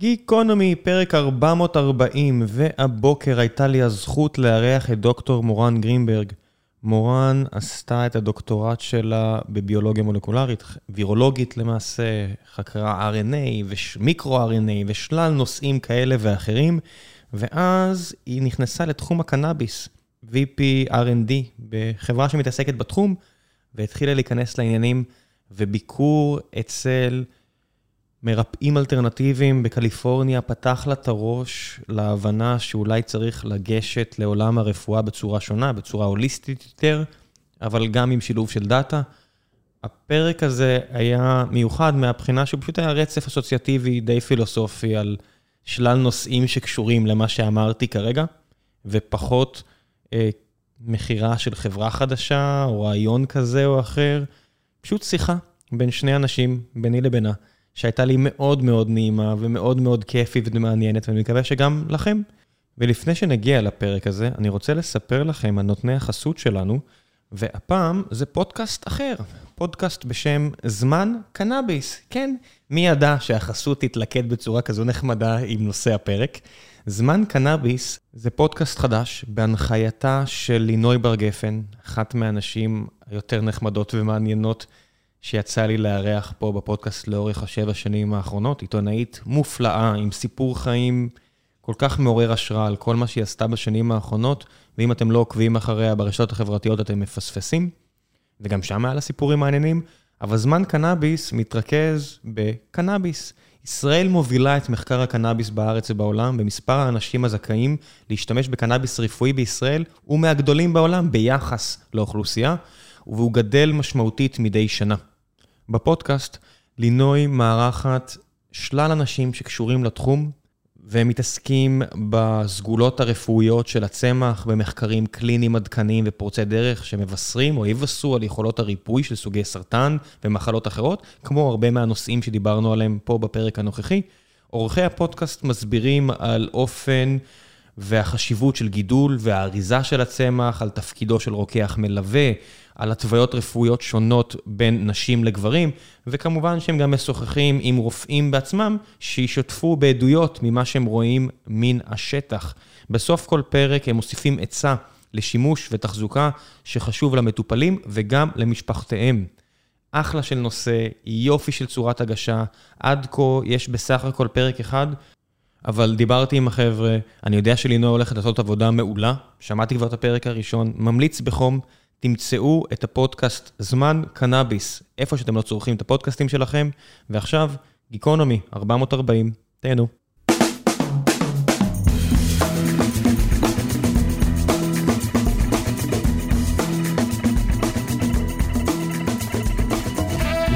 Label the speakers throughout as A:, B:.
A: גיקונומי, פרק 440, והבוקר הייתה לי הזכות לארח את דוקטור מורן גרינברג. מורן עשתה את הדוקטורט שלה בביולוגיה מולקולרית, וירולוגית למעשה, חקרה RNA ומיקרו-RNA ושלל נושאים כאלה ואחרים, ואז היא נכנסה לתחום הקנאביס, VP R&D, בחברה שמתעסקת בתחום, והתחילה להיכנס לעניינים, וביקור אצל... מרפאים אלטרנטיביים בקליפורניה פתח לה את הראש להבנה שאולי צריך לגשת לעולם הרפואה בצורה שונה, בצורה הוליסטית יותר, אבל גם עם שילוב של דאטה. הפרק הזה היה מיוחד מהבחינה שהוא פשוט היה רצף אסוציאטיבי די פילוסופי על שלל נושאים שקשורים למה שאמרתי כרגע, ופחות אה, מכירה של חברה חדשה או רעיון כזה או אחר, פשוט שיחה בין שני אנשים, ביני לבינה. שהייתה לי מאוד מאוד נעימה ומאוד מאוד כיפית ומעניינת, ואני מקווה שגם לכם. ולפני שנגיע לפרק הזה, אני רוצה לספר לכם על נותני החסות שלנו, והפעם זה פודקאסט אחר, פודקאסט בשם זמן קנאביס. כן, מי ידע שהחסות תתלכד בצורה כזו נחמדה עם נושא הפרק? זמן קנאביס זה פודקאסט חדש בהנחייתה של לינוי בר גפן, אחת מהנשים היותר נחמדות ומעניינות שיצא לי לארח פה בפודקאסט לאורך השבע שנים האחרונות, עיתונאית מופלאה, עם סיפור חיים כל כך מעורר השראה על כל מה שהיא עשתה בשנים האחרונות, ואם אתם לא עוקבים אחריה ברשתות החברתיות אתם מפספסים, וגם שם היה לה סיפורים מעניינים, אבל זמן קנאביס מתרכז בקנאביס. ישראל מובילה את מחקר הקנאביס בארץ ובעולם, ומספר האנשים הזכאים להשתמש בקנאביס רפואי בישראל הוא מהגדולים בעולם ביחס לאוכלוסייה, והוא גדל משמעותית מדי שנה. בפודקאסט לינוי מארחת שלל אנשים שקשורים לתחום, והם מתעסקים בסגולות הרפואיות של הצמח, במחקרים קליניים עדכניים ופורצי דרך שמבשרים או יבשרו על יכולות הריפוי של סוגי סרטן ומחלות אחרות, כמו הרבה מהנושאים שדיברנו עליהם פה בפרק הנוכחי. עורכי הפודקאסט מסבירים על אופן והחשיבות של גידול והאריזה של הצמח, על תפקידו של רוקח מלווה, על התוויות רפואיות שונות בין נשים לגברים, וכמובן שהם גם משוחחים עם רופאים בעצמם, שישתפו בעדויות ממה שהם רואים מן השטח. בסוף כל פרק הם מוסיפים עצה לשימוש ותחזוקה שחשוב למטופלים וגם למשפחותיהם. אחלה של נושא, יופי של צורת הגשה. עד כה יש בסך הכל פרק אחד, אבל דיברתי עם החבר'ה, אני יודע שלינוי הולכת לעשות עבודה מעולה, שמעתי כבר את הפרק הראשון, ממליץ בחום. תמצאו את הפודקאסט זמן קנאביס, איפה שאתם לא צורכים את הפודקאסטים שלכם. ועכשיו, גיקונומי, 440, תהנו.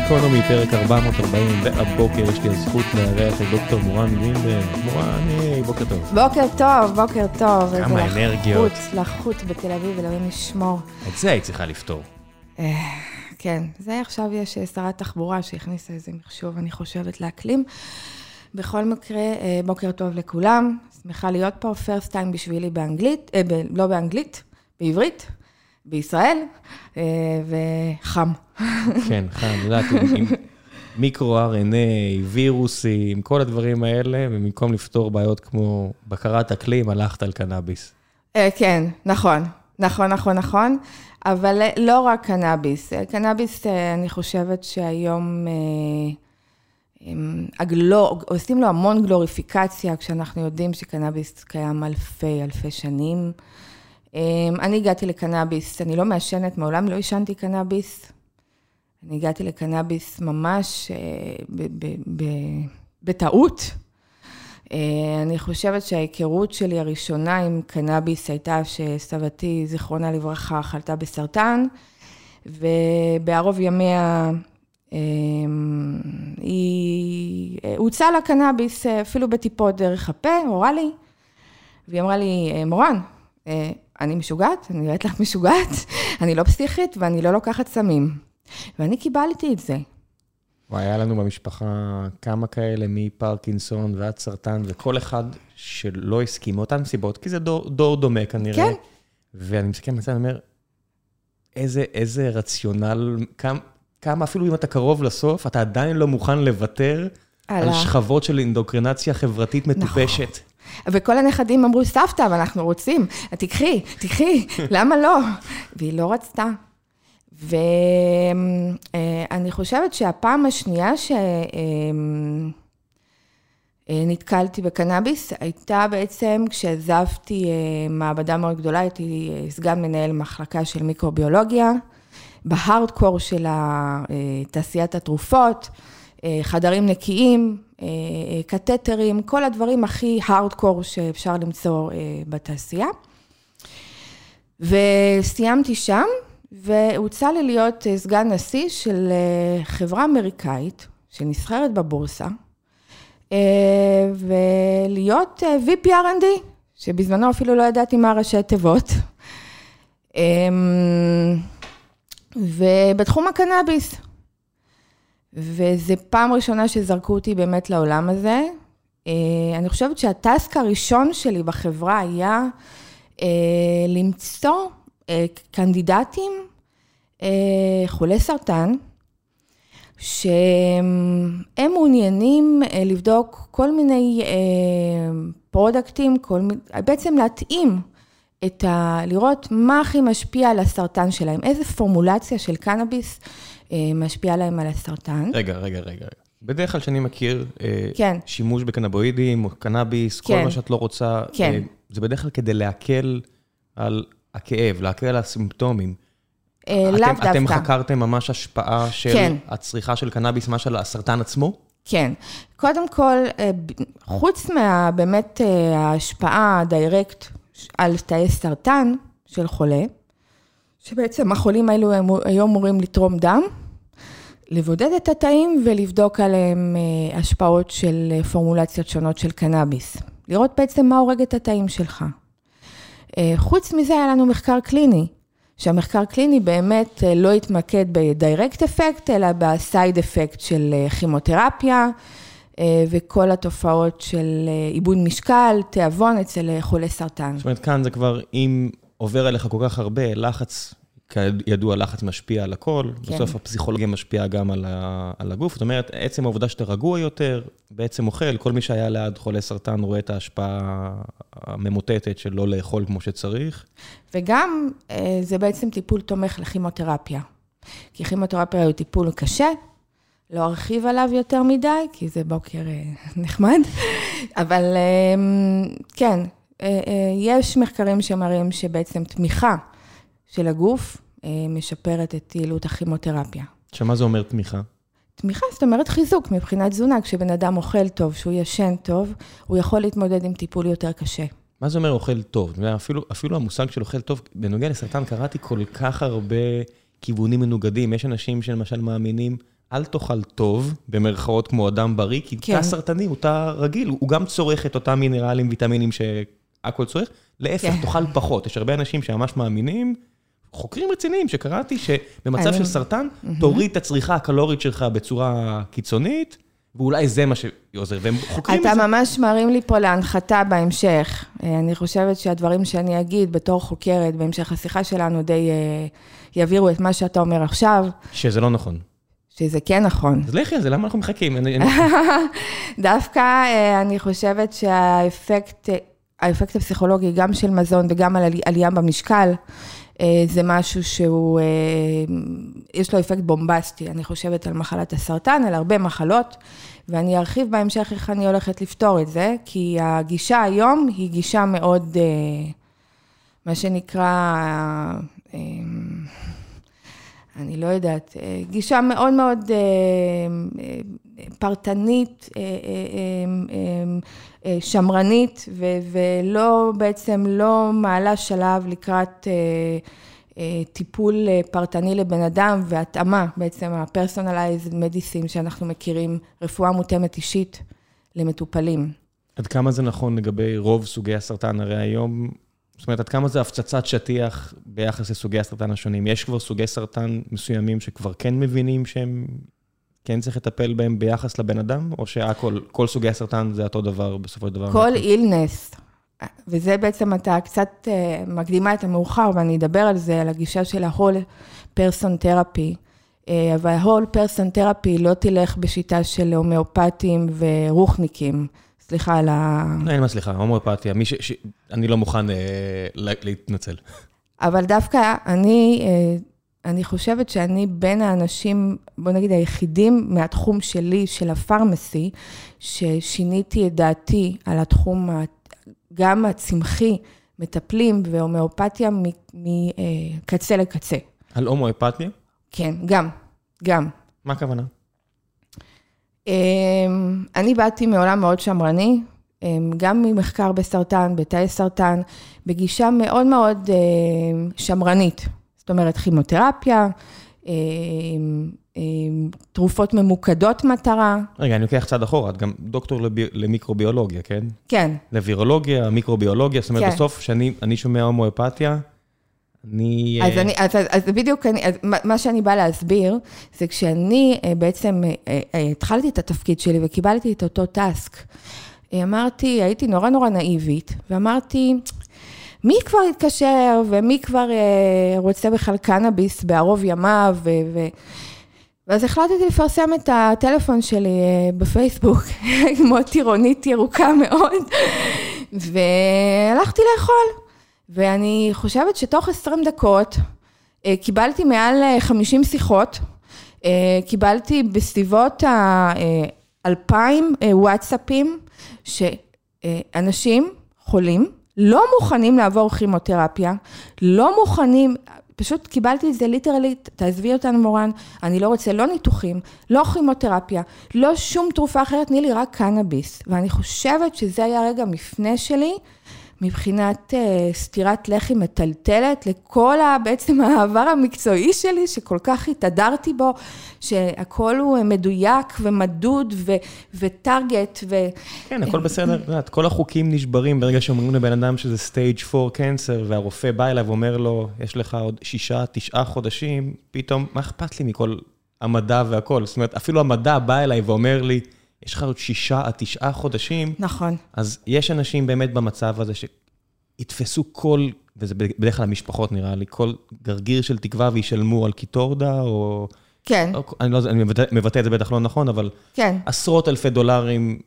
A: גיקונומי, פרק 440, והבוקר יש לי הזכות לארח את דוקטור מורן גרינברג. מורן, היי, בוקר טוב.
B: בוקר טוב, בוקר טוב.
A: כמה אנרגיות.
B: לחוץ, לחוץ בתל אביב, אלוהים ישמור.
A: את זה היית צריכה לפתור.
B: כן, זה עכשיו יש שרת תחבורה שהכניסה איזה מחשוב, אני חושבת, לאקלים. בכל מקרה, בוקר טוב לכולם, שמחה להיות פה, first time בשבילי באנגלית, אה, ב, לא באנגלית, בעברית, בישראל, אה, וחם.
A: כן, חם, את יודעת, עם מיקרו-RNA, וירוסים, כל הדברים האלה, ובמקום לפתור בעיות כמו בקרת אקלים, הלכת על קנאביס.
B: כן, נכון, נכון, נכון, נכון, אבל לא רק קנאביס. קנאביס, אני חושבת שהיום הגלור, עושים לו המון גלוריפיקציה, כשאנחנו יודעים שקנאביס קיים אלפי אלפי שנים. אני הגעתי לקנאביס, אני לא מעשנת, מעולם לא עישנתי קנאביס. אני הגעתי לקנאביס ממש בטעות. אני חושבת שההיכרות שלי הראשונה עם קנאביס הייתה שסבתי, זיכרונה לברכה, חלתה בסרטן, ובערוב ימיה היא הוצאה לה קנאביס אפילו בטיפות דרך הפה, אוראלי, והיא אמרה לי, מורן, אני משוגעת, אני נראית לך משוגעת, אני לא פסיכית ואני לא לוקחת סמים. ואני קיבלתי את זה.
A: והיה לנו במשפחה כמה כאלה, מפרקינסון ועד סרטן, וכל אחד שלא הסכים מאותן סיבות, כי זה דור, דור דומה כנראה.
B: כן.
A: ואני מסתכל על זה, אני אומר, איזה, איזה רציונל, כמה, כמה, אפילו אם אתה קרוב לסוף, אתה עדיין לא מוכן לוותר על שכבות של אינדוקרינציה חברתית מטופשת.
B: נכון. וכל הנכדים אמרו, סבתא, אבל אנחנו רוצים, תיקחי, תיקחי, למה לא? והיא לא רצתה. ואני חושבת שהפעם השנייה שנתקלתי בקנאביס, הייתה בעצם כשעזבתי מעבדה מאוד גדולה, הייתי סגן מנהל מחלקה של מיקרוביולוגיה, בהארדקור של תעשיית התרופות, חדרים נקיים, קתטרים, כל הדברים הכי הארדקור שאפשר למצוא בתעשייה. וסיימתי שם. והוצע לי להיות אה, סגן נשיא של אה, חברה אמריקאית שנסחרת בבורסה, אה, ולהיות VP R&D, שבזמנו אפילו לא ידעתי מה ראשי תיבות. ובתחום הקנאביס. וזו פעם ראשונה שזרקו אותי באמת לעולם הזה. אני חושבת שהטסק הראשון שלי בחברה היה למצוא קנדידטים, אה, חולי סרטן, שהם מעוניינים אה, לבדוק כל מיני אה, פרודקטים, כל, בעצם להתאים את ה... לראות מה הכי משפיע על הסרטן שלהם, איזה פורמולציה של קנאביס משפיעה להם על הסרטן.
A: רגע, רגע, רגע. בדרך כלל שאני מכיר, כן. שימוש בקנבואידים או קנאביס, כן. כל מה שאת לא רוצה, כן. זה בדרך כלל כדי להקל על הכאב, להקל על הסימפטומים.
B: אה, לאו דווקא.
A: אתם חקרתם ממש השפעה של כן. הצריכה של קנאביס, מה של הסרטן עצמו?
B: כן. קודם כל, אה, חוץ מהבאמת אה, ההשפעה הדירקט על תאי סרטן של חולה, שבעצם החולים האלו היו אמורים לתרום דם, לבודד את התאים ולבדוק עליהם השפעות של פורמולציות שונות של קנאביס. לראות בעצם מה הורג את התאים שלך. חוץ מזה היה לנו מחקר קליני, שהמחקר קליני באמת לא התמקד בדיירקט אפקט, אלא בסייד אפקט של כימותרפיה וכל התופעות של עיבוד משקל, תיאבון אצל חולי סרטן.
A: זאת אומרת, כאן זה כבר, אם עובר אליך כל כך הרבה, לחץ כידוע, לחץ משפיע על הכל, כן. בסוף הפסיכולוגיה משפיעה גם על, ה, על הגוף. זאת אומרת, עצם העובדה שאתה רגוע יותר, בעצם אוכל, כל מי שהיה ליד חולי סרטן רואה את ההשפעה הממוטטת של לא לאכול כמו שצריך.
B: וגם אה, זה בעצם טיפול תומך לכימותרפיה. כי כימותרפיה הוא טיפול קשה, לא ארחיב עליו יותר מדי, כי זה בוקר אה, נחמד, אבל אה, כן, יש מחקרים שמראים שבעצם תמיכה של הגוף אה, משפרת את יעילות הכימותרפיה.
A: שמה זה אומר תמיכה?
B: תמיכה, זאת אומרת חיזוק מבחינת תזונה. כשבן אדם אוכל טוב, שהוא ישן טוב, הוא יכול להתמודד עם טיפול יותר קשה.
A: מה זה אומר אוכל טוב? אפילו, אפילו המושג של אוכל טוב, בנוגע לסרטן קראתי כל כך הרבה כיוונים מנוגדים. יש אנשים שלמשל מאמינים, אל תאכל טוב, במרכאות כמו אדם בריא, כי כן. תא סרטני הוא תא רגיל, הוא גם צורך את אותם מינרלים, ויטמינים שהכל צורך. להפך, כן. תאכל פחות. יש הרבה אנשים שממש מאמינים, חוקרים רציניים שקראתי, שבמצב של סרטן, תוריד את הצריכה הקלורית שלך בצורה קיצונית, ואולי זה מה שעוזר, והם חוקרים
B: את זה. אתה ממש מרים לי פה להנחתה בהמשך. אה, אני חושבת שהדברים שאני אגיד בתור חוקרת, בהמשך השיחה שלנו, די אה, יעבירו את מה שאתה אומר עכשיו.
A: שזה לא נכון.
B: שזה כן נכון.
A: אז לכי על זה, למה אנחנו מחכים?
B: דווקא אה, אני חושבת שהאפקט, האפקט הפסיכולוגי, גם של מזון וגם על עלייה במשקל, אה, זה משהו שהוא, אה, יש לו אפקט בומבסטי, אני חושבת על מחלת הסרטן, על הרבה מחלות, ואני ארחיב בהמשך איך אני הולכת לפתור את זה, כי הגישה היום היא גישה מאוד, אה, מה שנקרא, אני לא יודעת, גישה מאוד מאוד פרטנית, שמרנית, ולא, בעצם לא מעלה שלב לקראת טיפול פרטני לבן אדם והתאמה, בעצם ה-personalized medicine שאנחנו מכירים, רפואה מותאמת אישית למטופלים.
A: עד כמה זה נכון לגבי רוב סוגי הסרטן? הרי היום זאת אומרת, עד כמה זה הפצצת שטיח ביחס לסוגי הסרטן השונים? יש כבר סוגי סרטן מסוימים שכבר כן מבינים שהם, כן צריך לטפל בהם ביחס לבן אדם, או שהכל, כל סוגי הסרטן זה אותו דבר בסופו של דבר?
B: כל אילנס, וזה בעצם, אתה קצת אה, מקדימה את המאוחר, ואני אדבר על זה, על הגישה של ה-whole person therapy. אבל הול פרסון תרפי לא תלך בשיטה של הומאופטים ורוחניקים. סליחה על ה...
A: אין מה סליחה, הומואפתיה, ש... אני לא מוכן אה, להתנצל.
B: אבל דווקא אני, אה, אני חושבת שאני בין האנשים, בוא נגיד היחידים מהתחום שלי, של הפרמסי, ששיניתי את דעתי על התחום גם הצמחי, מטפלים והומאופתיה מקצה לקצה.
A: על הומואפתיה?
B: כן, גם, גם.
A: מה הכוונה?
B: אמ, אני באתי מעולם מאוד שמרני, אמ, גם ממחקר בסרטן, בתאי סרטן, בגישה מאוד מאוד אמ, שמרנית. זאת אומרת, כימותרפיה, תרופות ממוקדות מטרה.
A: רגע, אני לוקח צעד אחורה, את גם דוקטור למיקרוביולוגיה, כן?
B: כן.
A: לווירולוגיה, מיקרוביולוגיה, זאת אומרת, כן. בסוף, כשאני שומע הומואפתיה, אני...
B: אז, אני, אז, אז בדיוק, אני, אז מה שאני באה להסביר, זה כשאני אה, בעצם אה, אה, התחלתי את התפקיד שלי וקיבלתי את אותו טאסק, אמרתי, הייתי נורא נורא נאיבית, ואמרתי, מי כבר יתקשר ומי כבר רוצה בכלל קנאביס בערוב ימיו, ו... ואז החלטתי לפרסם את הטלפון שלי בפייסבוק, כמו טירונית ירוקה מאוד, והלכתי לאכול. ואני חושבת שתוך 20 דקות אה, קיבלתי מעל 50 אה, שיחות, אה, קיבלתי בסביבות ה-2,000 וואטסאפים, שאנשים חולים לא מוכנים לעבור כימותרפיה, לא מוכנים, פשוט קיבלתי את זה ליטרלי, תעזבי אותנו מורן, אני לא רוצה לא ניתוחים, לא כימותרפיה, לא שום תרופה אחרת, תני לי רק קנאביס. ואני חושבת שזה היה רגע מפנה שלי. מבחינת uh, סטירת לחי מטלטלת לכל ה, בעצם העבר המקצועי שלי, שכל כך התהדרתי בו, שהכל הוא מדויק ומדוד ו, וטארגט ו...
A: כן, הכל בסדר, את יודעת, כל החוקים נשברים ברגע שאומרים לבן אדם שזה סטייג' 4 קנסר, והרופא בא אליו ואומר לו, יש לך עוד שישה, תשעה חודשים, פתאום, מה אכפת לי מכל המדע והכל? זאת אומרת, אפילו המדע בא אליי ואומר לי, יש לך עוד שישה עד תשעה חודשים.
B: נכון.
A: אז יש אנשים באמת במצב הזה שיתפסו כל, וזה בדרך כלל המשפחות נראה לי, כל גרגיר של תקווה וישלמו על קיטורדה, או...
B: כן.
A: או, אני, לא, אני מבטא, מבטא את זה בטח לא נכון, אבל...
B: כן.
A: עשרות אלפי דולרים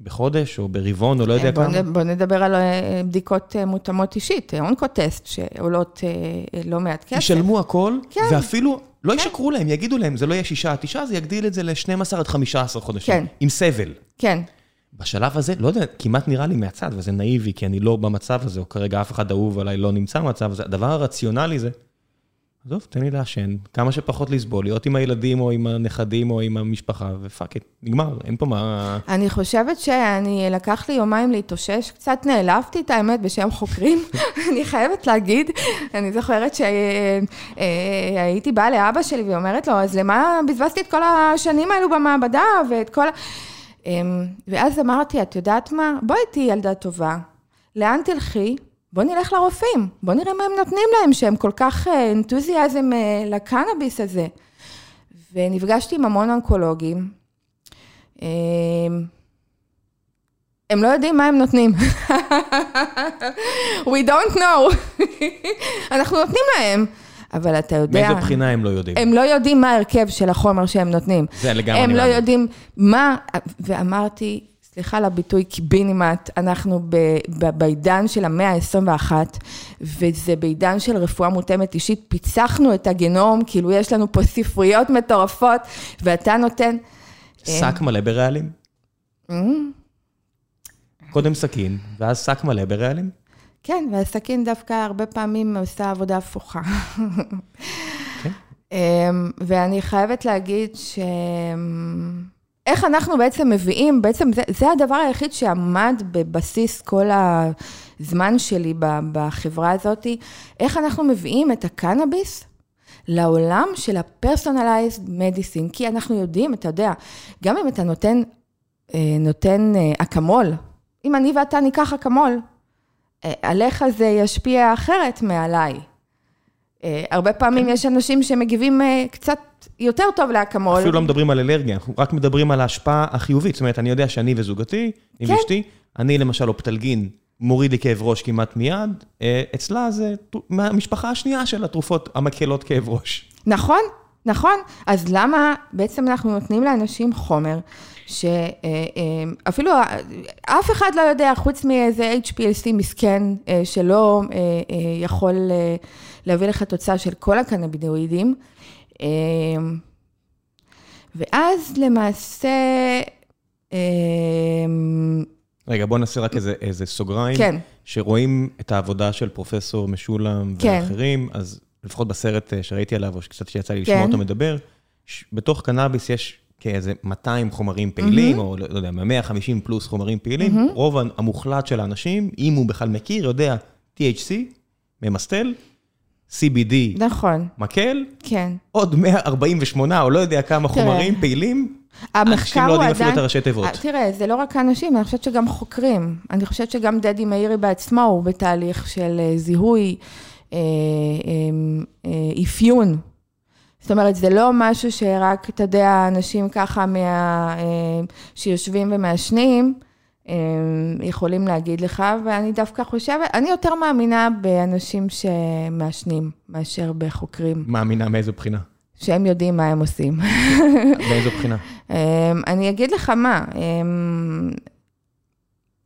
A: בחודש, או ברבעון, או לא יודע
B: בוא
A: כמה.
B: בוא נדבר על אה, בדיקות אה, מותאמות אישית, אונקוטסט, שעולות אה, לא מעט כסף.
A: ישלמו הכל, כן. ואפילו לא כן. ישקרו להם, יגידו להם, זה לא יהיה שישה עד תשעה, זה יגדיל את זה ל-12 עד 15 חודשים. כן. עם סבל.
B: כן.
A: בשלב הזה, לא יודע, כמעט נראה לי מהצד, וזה נאיבי, כי אני לא במצב הזה, או כרגע אף אחד אהוב עליי לא נמצא במצב הזה, הדבר הרציונלי זה, עזוב, תן לי לעשן, כמה שפחות לסבול, להיות עם הילדים או עם הנכדים או עם המשפחה, ופאק את, נגמר, אין פה מה...
B: אני חושבת שאני, לקח לי יומיים להתאושש, קצת נעלבתי את האמת בשם חוקרים, אני חייבת להגיד, אני זוכרת שהייתי באה לאבא שלי ואומרת לו, אז למה בזבזתי את כל השנים האלו במעבדה ואת כל ה... אמ, ואז אמרתי, את יודעת מה? בואי תהיי ילדה טובה, לאן תלכי? בוא נלך לרופאים, בוא נראה מה הם נותנים להם, שהם כל כך אנתוזיאזם אה, לקנאביס הזה. ונפגשתי עם המון אונקולוגים. אמ, הם לא יודעים מה הם נותנים. We don't know. אנחנו נותנים להם. אבל אתה יודע...
A: מאיזו בחינה הם לא יודעים?
B: הם לא יודעים מה ההרכב של החומר שהם נותנים.
A: זה לגמרי
B: הם לא יודעים מה... ואמרתי, סליחה על הביטוי קיבינימט, אנחנו בעידן של המאה ה-21, וזה בעידן של רפואה מותאמת אישית, פיצחנו את הגנום, כאילו יש לנו פה ספריות מטורפות, ואתה נותן...
A: שק מלא ברעלים. Mm. קודם סכין, ואז שק מלא ברעלים.
B: כן, והסכין דווקא הרבה פעמים עושה עבודה הפוכה. כן. אמ, ואני חייבת להגיד ש... איך אנחנו בעצם מביאים, בעצם זה, זה הדבר היחיד שעמד בבסיס כל הזמן שלי בחברה הזאת, איך אנחנו מביאים את הקנאביס לעולם של ה-personalized medicine, כי אנחנו יודעים, אתה יודע, גם אם אתה נותן, אה, נותן אה, אקמול, אם אני ואתה ניקח אקמול, אה, עליך זה ישפיע אחרת מעליי. הרבה פעמים כן. יש אנשים שמגיבים קצת יותר טוב לאקמול.
A: אפילו לא מדברים על אלרגיה, אנחנו רק מדברים על ההשפעה החיובית. זאת אומרת, אני יודע שאני וזוגתי, עם כן. אשתי, אני למשל אופטלגין, מוריד לי כאב ראש כמעט מיד, אה, אצלה זה מהמשפחה השנייה של התרופות המקהלות כאב ראש.
B: נכון, נכון, אז למה בעצם אנחנו נותנים לאנשים חומר שאפילו אף אחד לא יודע, חוץ מאיזה HPLC מסכן, שלא יכול להביא לך תוצאה של כל הקנבינואידים. ואז למעשה...
A: רגע, בוא נעשה רק איזה, איזה סוגריים.
B: כן.
A: שרואים את העבודה של פרופסור משולם כן. ואחרים, אז לפחות בסרט שראיתי עליו, או קצת שיצא לי לשמוע כן. אותו מדבר, בתוך קנאביס יש כאיזה 200 חומרים פעילים, mm-hmm. או לא יודע, 150 פלוס חומרים פעילים. Mm-hmm. רוב המוחלט של האנשים, אם הוא בכלל מכיר, יודע THC, ממסטל, CBD,
B: נכון.
A: מקל,
B: כן.
A: עוד 148 או לא יודע כמה תראה. חומרים פעילים.
B: המחקר הוא עדיין... אנשים לא יודעים אפילו
A: את הראשי תיבות. אה,
B: תראה, זה לא רק אנשים, אני חושבת שגם חוקרים. אני חושבת שגם דדי מאירי בעצמו הוא בתהליך של אה, זיהוי, אה, אפיון. זאת אומרת, זה לא משהו שרק, אתה יודע, אנשים ככה מה... שיושבים ומעשנים. יכולים להגיד לך, ואני דווקא חושבת, אני יותר מאמינה באנשים שמעשנים מאשר בחוקרים.
A: מאמינה מאיזו בחינה?
B: שהם יודעים מה הם עושים.
A: באיזו בחינה?
B: אני אגיד לך מה,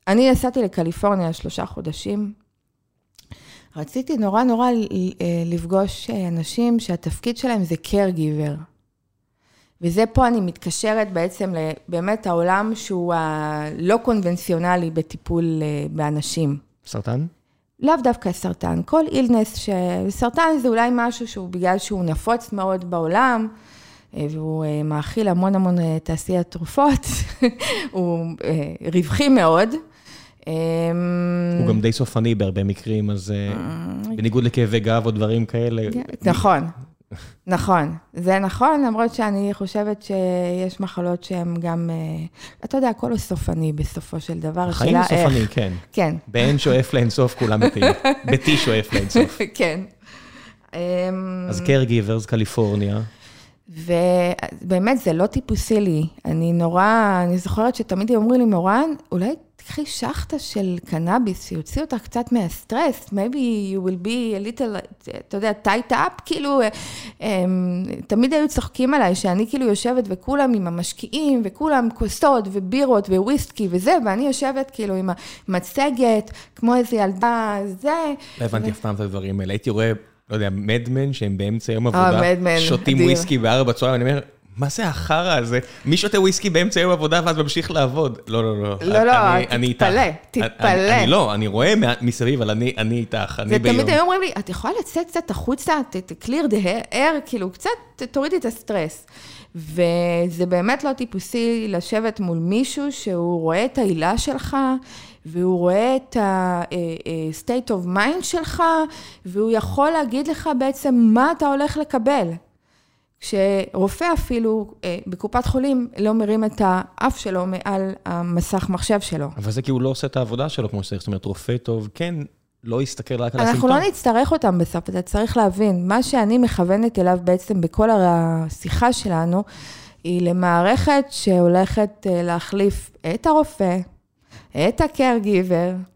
B: אני נסעתי לקליפורניה שלושה חודשים. רציתי נורא נורא לפגוש אנשים שהתפקיד שלהם זה caregiver. וזה פה אני מתקשרת בעצם לבאמת העולם שהוא הלא קונבנציונלי בטיפול אה, באנשים.
A: סרטן?
B: לאו דווקא סרטן, כל אילנס, ש... סרטן זה אולי משהו שהוא בגלל שהוא נפוץ מאוד בעולם, אה, והוא אה, מאכיל המון המון תעשיית תרופות, הוא רווחי מאוד.
A: הוא גם די סופני בהרבה מקרים, אז בניגוד לכאבי גב או דברים כאלה.
B: נכון. נכון, זה נכון, למרות שאני חושבת שיש מחלות שהן גם, אה, אתה יודע, הכל הוא סופני בסופו של דבר.
A: החיים הוא סופני, כן.
B: כן.
A: באין שואף לאינסוף כולם מתים. ביתי שואף לאינסוף.
B: כן.
A: אז קרגיברס, קליפורניה.
B: ובאמת, זה לא טיפוסי לי. אני נורא, אני זוכרת שתמיד אומרים לי, מורן, אולי תקחי שחטה של קנאביס, שיוציא אותך קצת מהסטרס, maybe you will be a little, אתה יודע, tight up, כאילו, הם, תמיד היו צוחקים עליי, שאני כאילו יושבת וכולם עם המשקיעים, וכולם כוסות ובירות וויסקי וזה, ואני יושבת כאילו עם המצגת, כמו איזה ילדה, זה.
A: לא הבנתי אף פעם את הדברים האלה, הייתי רואה... לא יודע, מדמן שהם באמצע יום אה, עבודה, שותים וויסקי בארבע בצהריים, אני אומר, מה זה החרא הזה? מי שותה וויסקי באמצע יום עבודה ואז ממשיך לעבוד? לא, לא,
B: לא. לא, לא, תתפלא, תתפלא.
A: אני לא, אני רואה מסביב, אבל אני איתך, אני ביום.
B: ותמיד היו אומרים לי, את יכולה לצאת קצת החוצה, clear the air, כאילו, קצת תורידי את הסטרס. וזה באמת לא טיפוסי לשבת מול מישהו שהוא רואה את העילה שלך, והוא רואה את ה-state of mind שלך, והוא יכול להגיד לך בעצם מה אתה הולך לקבל. כשרופא אפילו אה, בקופת חולים לא מרים את האף שלו מעל המסך מחשב שלו.
A: אבל זה כי הוא לא עושה את העבודה שלו כמו שצריך, זאת אומרת, רופא טוב כן לא יסתכל רק על הסימפטום.
B: אנחנו לא נצטרך אותם בסוף, אתה צריך להבין, מה שאני מכוונת אליו בעצם בכל השיחה שלנו, היא למערכת שהולכת אה, להחליף את הרופא, את ה-caregiver,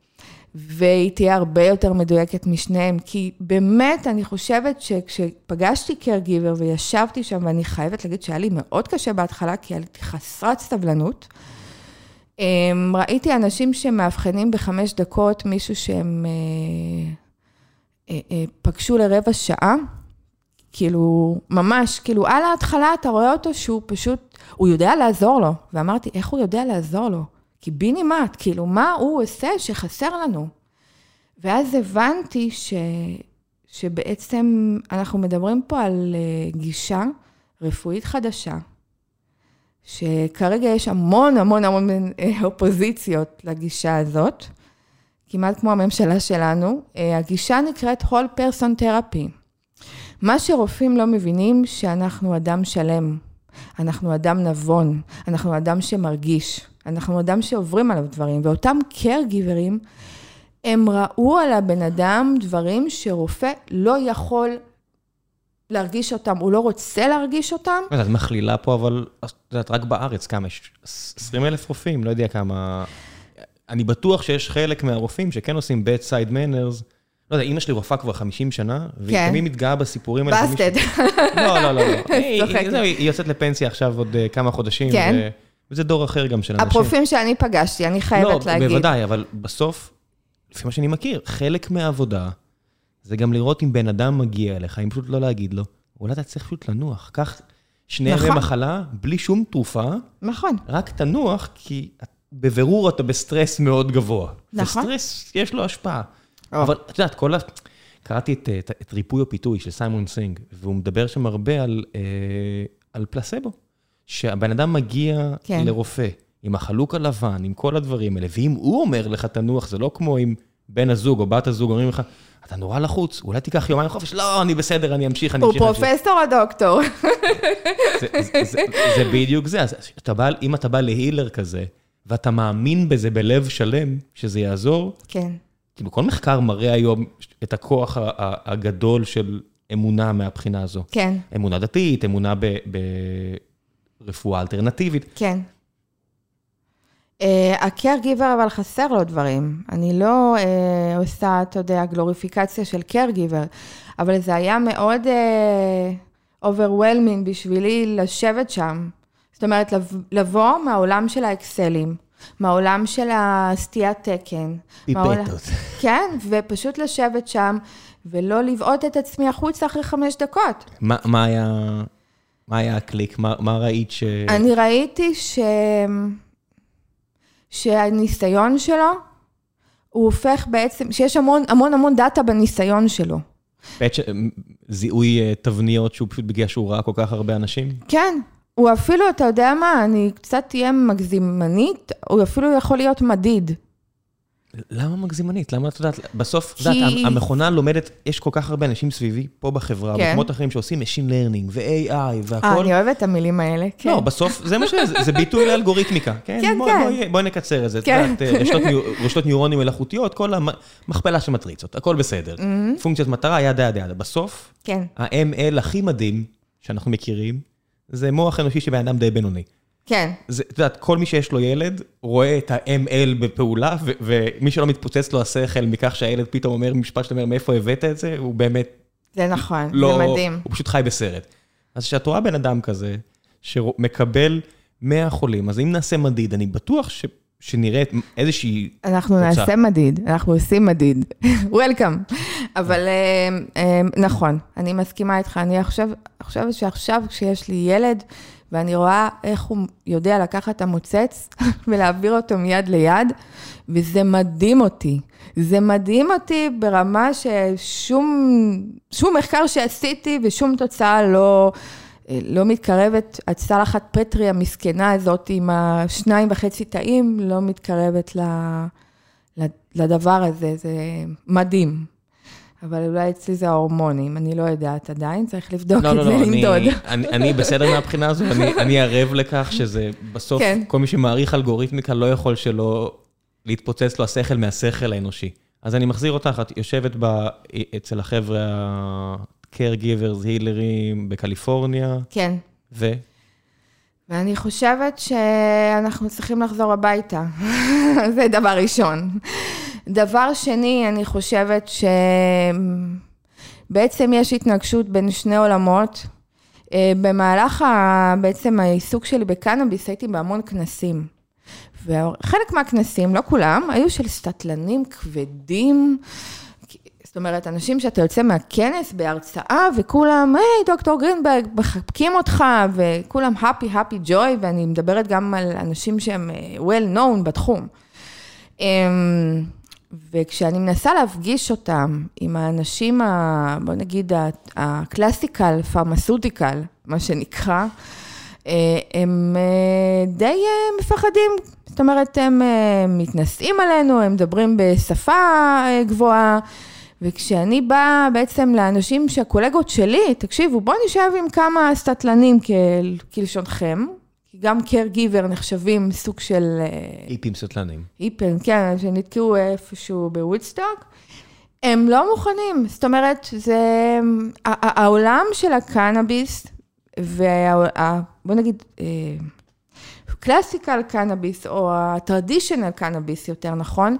B: והיא תהיה הרבה יותר מדויקת משניהם, כי באמת, אני חושבת שכשפגשתי caregiver וישבתי שם, ואני חייבת להגיד שהיה לי מאוד קשה בהתחלה, כי הייתי חסרת סבלנות, אמ, ראיתי אנשים שמאבחנים בחמש דקות מישהו שהם אה, אה, אה, פגשו לרבע שעה, כאילו, ממש, כאילו, על ההתחלה אתה רואה אותו שהוא פשוט, הוא יודע לעזור לו. ואמרתי, איך הוא יודע לעזור לו? קיבינימט, כאילו, מה הוא עושה שחסר לנו? ואז הבנתי ש, שבעצם אנחנו מדברים פה על אה, גישה רפואית חדשה, שכרגע יש המון המון המון אה, אופוזיציות לגישה הזאת, כמעט כמו הממשלה שלנו. אה, הגישה נקראת whole person therapy. מה שרופאים לא מבינים, שאנחנו אדם שלם, אנחנו אדם נבון, אנחנו אדם שמרגיש. אנחנו אדם שעוברים עליו דברים, ואותם caregivers, הם ראו על הבן אדם דברים שרופא לא יכול להרגיש אותם, הוא לא רוצה להרגיש אותם.
A: את מכלילה פה, אבל את יודעת, רק בארץ כמה יש? 20 אלף רופאים, לא יודע כמה... אני בטוח שיש חלק מהרופאים שכן עושים bedside manners לא יודע, אימא שלי רופאה כבר 50 שנה, והיא
B: כן.
A: תמיד מתגאה בסיפורים האלה.
B: בסטד.
A: לא, לא, לא, לא. היא- יוצאת לפנסיה עכשיו עוד אה, כמה חודשים.
B: כן.
A: ו- וזה דור אחר גם של אנשים.
B: הפרופילים שאני פגשתי, אני חייבת
A: לא,
B: להגיד.
A: בוודאי, אבל בסוף, לפי מה שאני מכיר, חלק מהעבודה זה גם לראות אם בן אדם מגיע אליך, אם פשוט לא להגיד לו, אולי אתה צריך פשוט לנוח. קח שני ימי
B: נכון.
A: מחלה, בלי שום תרופה,
B: נכון.
A: רק תנוח, כי בבירור אתה בסטרס מאוד גבוה.
B: נכון.
A: וסטרס, יש לו השפעה.
B: או.
A: אבל את יודעת, כל ה... קראתי את, את, את ריפוי או פיתוי של סיימון סינג, והוא מדבר שם הרבה על, אה, על פלסבו. שהבן אדם מגיע
B: כן.
A: לרופא עם החלוק הלבן, עם כל הדברים האלה, ואם הוא אומר לך תנוח, זה לא כמו אם בן הזוג או בת הזוג אומרים לך, אתה נורא לחוץ, אולי תיקח יומיים חופש, לא, אני בסדר, אני אמשיך, אני
B: הוא
A: אמשיך. אמשיך."
B: פרופסור או דוקטור?
A: זה, זה, זה, זה בדיוק זה. אז אתה בא, אם אתה בא ל healer כזה, ואתה מאמין בזה בלב שלם, שזה יעזור,
B: כן.
A: כאילו כל מחקר מראה היום את הכוח הגדול של אמונה מהבחינה הזו.
B: כן,
A: אמונה דתית, אמונה ברפואה אלטרנטיבית.
B: כן. ה-care giver אבל חסר לו דברים. אני לא uh, עושה, אתה יודע, גלוריפיקציה של giver, אבל זה היה מאוד uh, overwhelming בשבילי לשבת שם. זאת אומרת, לב- לבוא מהעולם של האקסלים, מהעולם של הסטיית תקן.
A: פיפטות.
B: כן, ופשוט לשבת שם ולא לבעוט את עצמי החוצה אחרי חמש דקות.
A: מה, מה היה... מה היה הקליק? מה, מה ראית ש...
B: אני ראיתי ש... שהניסיון שלו, הוא הופך בעצם, שיש המון המון המון דאטה בניסיון שלו.
A: בעת ש... זיהוי אה, תבניות שהוא פשוט בגלל שהוא ראה כל כך הרבה אנשים?
B: כן, הוא אפילו, אתה יודע מה, אני קצת תהיה מגזימנית, הוא אפילו יכול להיות מדיד.
A: למה מגזימנית? למה את יודעת, בסוף, את יודעת, המכונה לומדת, יש כל כך הרבה אנשים סביבי, פה בחברה,
B: כן.
A: במקומות אחרים שעושים Machine Learning ו-AI
B: אה,
A: והכל.
B: אני אוהבת את המילים האלה, כן.
A: לא, בסוף זה מה שזה, זה ביטוי לאלגוריתמיקה, כן?
B: כן,
A: בואי-
B: כן.
A: נקצר את זה. את
B: כן.
A: יודעת, אה, רשתות ניו- רשתות ניורונים מלאכותיות, כל המכפלה של מטריצות, הכל בסדר.
B: Mm-hmm.
A: פונקציית מטרה, ידה ידה ידה. בסוף,
B: כן,
A: ה-ML הכי מדהים שאנחנו מכירים, זה מוח אנושי שבן אדם די בינוני.
B: כן,
A: את יודעת, כל מי שיש לו ילד, רואה את ה-ML בפעולה, ומי שלא מתפוצץ לו השכל מכך שהילד פתאום אומר משפט שאתה אומר, מאיפה הבאת את זה, הוא באמת
B: זה נכון,
A: לא...
B: זה מדהים.
A: הוא פשוט חי בסרט. אז כשאת רואה בן אדם כזה, שמקבל 100 חולים, אז אם נעשה מדיד, אני בטוח ש... שנראה איזושהי...
B: אנחנו
A: תוצאה.
B: נעשה מדיד, אנחנו עושים מדיד. וולקאם. אבל אה, אה, נכון, אני מסכימה איתך. אני חושבת שעכשיו כשיש לי ילד, ואני רואה איך הוא יודע לקחת את המוצץ ולהעביר אותו מיד ליד, וזה מדהים אותי. זה מדהים אותי ברמה ששום שום מחקר שעשיתי ושום תוצאה לא, לא מתקרבת, הצלחת פטרי המסכנה הזאת עם השניים וחצי תאים, לא מתקרבת ל, לדבר הזה, זה מדהים. אבל אולי אצלי זה ההורמונים, אני לא יודעת עדיין, צריך לבדוק
A: לא,
B: את
A: לא,
B: זה,
A: לא, אני,
B: למדוד.
A: אני, אני בסדר מהבחינה הזו, אני, אני ערב לכך שזה בסוף,
B: כן.
A: כל מי שמעריך אלגוריתמיקה לא יכול שלא להתפוצץ לו השכל מהשכל האנושי. אז אני מחזיר אותך, את יושבת ב, אצל החבר'ה ה-caregivers, הילרים בקליפורניה,
B: כן.
A: ו...
B: ואני חושבת שאנחנו צריכים לחזור הביתה. זה דבר ראשון. דבר שני, אני חושבת שבעצם יש התנגשות בין שני עולמות. אה, במהלך ה... בעצם העיסוק שלי בקנאביס הייתי בהמון כנסים. וחלק מהכנסים, לא כולם, היו של סטטלנים כבדים. זאת אומרת, אנשים שאתה יוצא מהכנס בהרצאה, וכולם, היי, דוקטור גרינברג, מחבקים אותך, וכולם happy, happy joy, ואני מדברת גם על אנשים שהם אה, well known בתחום. וכשאני מנסה להפגיש אותם עם האנשים, ה, בוא נגיד, הקלאסיקל, פרמסוטיקל, מה שנקרא, אה, הם אה, די אה, מפחדים. זאת אומרת, הם מתנשאים עלינו, הם מדברים בשפה גבוהה. וכשאני באה בעצם לאנשים שהקולגות שלי, תקשיבו, בואו נשב עם כמה סטטלנים כל, כלשונכם, גם care giver נחשבים סוג של... אה,
A: איפים סטלנים.
B: היפן, כן, שנתקעו איפשהו בוודסטוק. הם לא מוכנים, זאת אומרת, זה... העולם של הקנאביס, וה... בוא נגיד, קלאסיקל קנאביס, או הטרדישיונל קנאביס יותר נכון,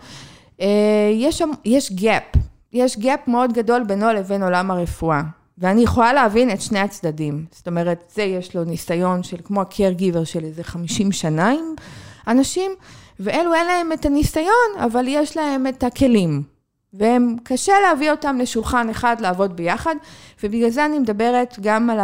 B: אה, יש שם, יש gap יש gap מאוד גדול בינו לבין עולם הרפואה. ואני יכולה להבין את שני הצדדים. זאת אומרת, זה יש לו ניסיון של כמו ה-caregiver של איזה 50 שנה עם אנשים, ואלו אין להם את הניסיון, אבל יש להם את הכלים. והם, קשה להביא אותם לשולחן אחד לעבוד ביחד, ובגלל זה אני מדברת גם על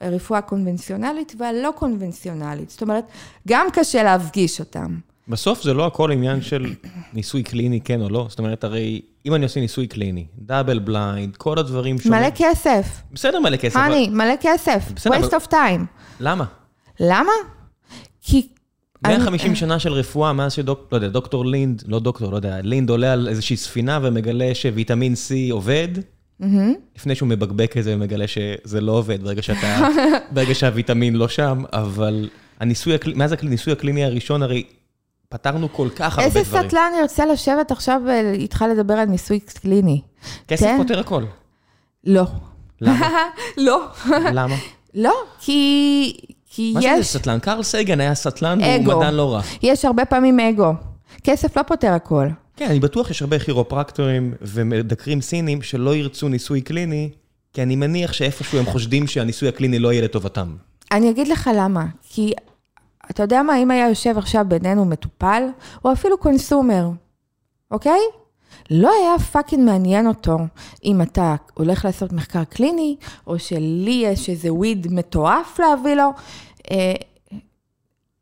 B: הרפואה הקונבנציונלית והלא קונבנציונלית. זאת אומרת, גם קשה להפגיש אותם.
A: בסוף זה לא הכל עניין של ניסוי קליני, כן או לא. זאת אומרת, הרי אם אני עושה ניסוי קליני, double blind, כל הדברים
B: שונים. מלא כסף.
A: בסדר, מלא כסף.
B: אני, אבל... מלא כסף. בסדר, waste of time.
A: למה?
B: למה? כי...
A: 150 אני... שנה של רפואה, מאז שדוקטור, לא יודע, דוקטור לינד, לא דוקטור, לא יודע, לינד עולה על איזושהי ספינה ומגלה שוויטמין C עובד, mm-hmm. לפני שהוא מבקבק את זה ומגלה שזה לא עובד ברגע שאתה, ברגע שהוויטמין לא שם, אבל הניסוי, מאז הניסוי הקליני הראשון, הרי פתרנו כל כך הרבה דברים.
B: איזה סטלן ירצה לשבת עכשיו ואיתך לדבר על ניסוי קליני?
A: כסף כן? פותר הכל.
B: לא.
A: למה?
B: לא.
A: למה?
B: לא, כי, כי
A: מה
B: יש...
A: מה זה סטלן? קרל סייגן היה סטלן והוא מדען לא רע.
B: יש הרבה פעמים אגו. כסף לא פותר הכל.
A: כן, אני בטוח שיש הרבה כירופרקטורים ומדקרים סינים שלא ירצו ניסוי קליני, כי אני מניח שאיפשהו הם חושדים שהניסוי הקליני לא יהיה לטובתם.
B: אני אגיד לך למה. כי אתה יודע מה, אם היה יושב עכשיו בינינו מטופל, או אפילו consumer, אוקיי? לא היה fucking מעניין אותו אם אתה הולך לעשות מחקר קליני, או שלי יש איזה weed מטורף להביא לו. אה,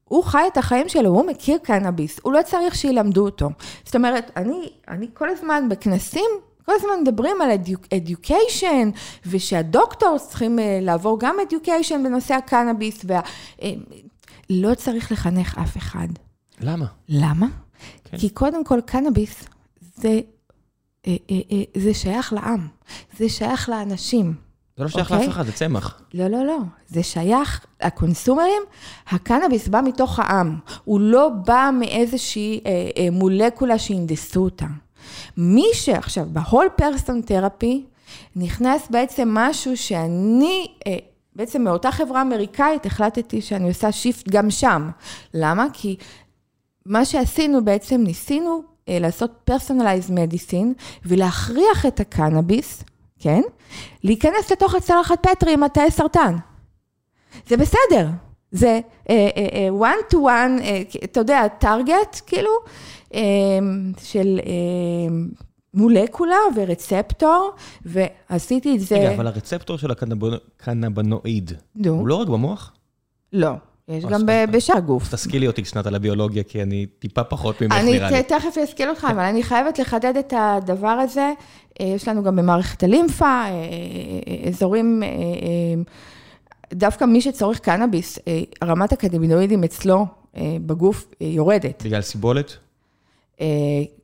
B: הוא חי את החיים שלו, הוא מכיר קנאביס, הוא לא צריך שילמדו אותו. זאת אומרת, אני, אני כל הזמן בכנסים, כל הזמן מדברים על education, ושהדוקטור צריכים אה, לעבור גם education בנושא הקנאביס, וה... לא צריך לחנך אף אחד.
A: למה?
B: למה? כן. כי קודם כל, קנאביס זה, אה, אה, אה, זה שייך לעם, זה שייך לאנשים.
A: זה לא שייך אוקיי? לאף אחד, זה צמח.
B: לא, לא, לא. זה שייך, הקונסומרים, הקנאביס בא מתוך העם. הוא לא בא מאיזושהי אה, אה, מולקולה שהנדסו אותה. מי שעכשיו, ב whole person therapy, נכנס בעצם משהו שאני אה, בעצם מאותה חברה אמריקאית החלטתי שאני עושה shift גם שם. למה? כי מה שעשינו בעצם, ניסינו אה, לעשות personalized medicine ולהכריח את הקנאביס, כן? להיכנס לתוך הצלחת פטרי עם התאי סרטן. זה בסדר. זה uh, uh, one to one, uh, אתה יודע, target, כאילו, uh, של... מולקולה ורצפטור, ועשיתי את זה...
A: רגע, אבל הרצפטור של הקנבנואיד, הוא לא רק במוח?
B: לא, יש גם בשאר הגוף.
A: תשכילי אותי קצת על הביולוגיה, כי אני טיפה פחות ממך נראה
B: לי. אני תכף אשכיל אותך, אבל אני חייבת לחדד את הדבר הזה. אה, יש לנו גם במערכת הלימפה, אה, אה, אזורים, דווקא מי שצורך קנאביס, רמת הקנבינואידים אצלו בגוף יורדת.
A: בגלל סיבולת?
B: אה,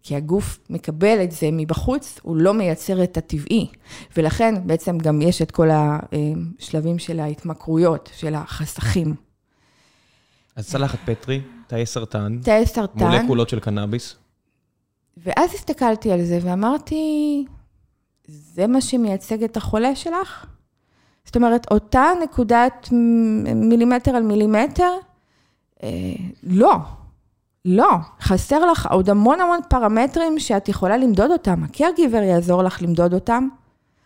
B: כי הגוף מקבל את זה מבחוץ, הוא לא מייצר את הטבעי. ולכן בעצם גם יש את כל השלבים של ההתמכרויות, של החסכים.
A: אז צלחת פטרי, תאי סרטן,
B: תאי סרטן,
A: מולקולות של קנאביס.
B: ואז הסתכלתי על זה ואמרתי, זה מה שמייצג את החולה שלך? זאת אומרת, אותה נקודת מילימטר על מילימטר? אה, לא. לא, חסר לך עוד המון המון פרמטרים שאת יכולה למדוד אותם. ה-caregiver יעזור לך למדוד אותם,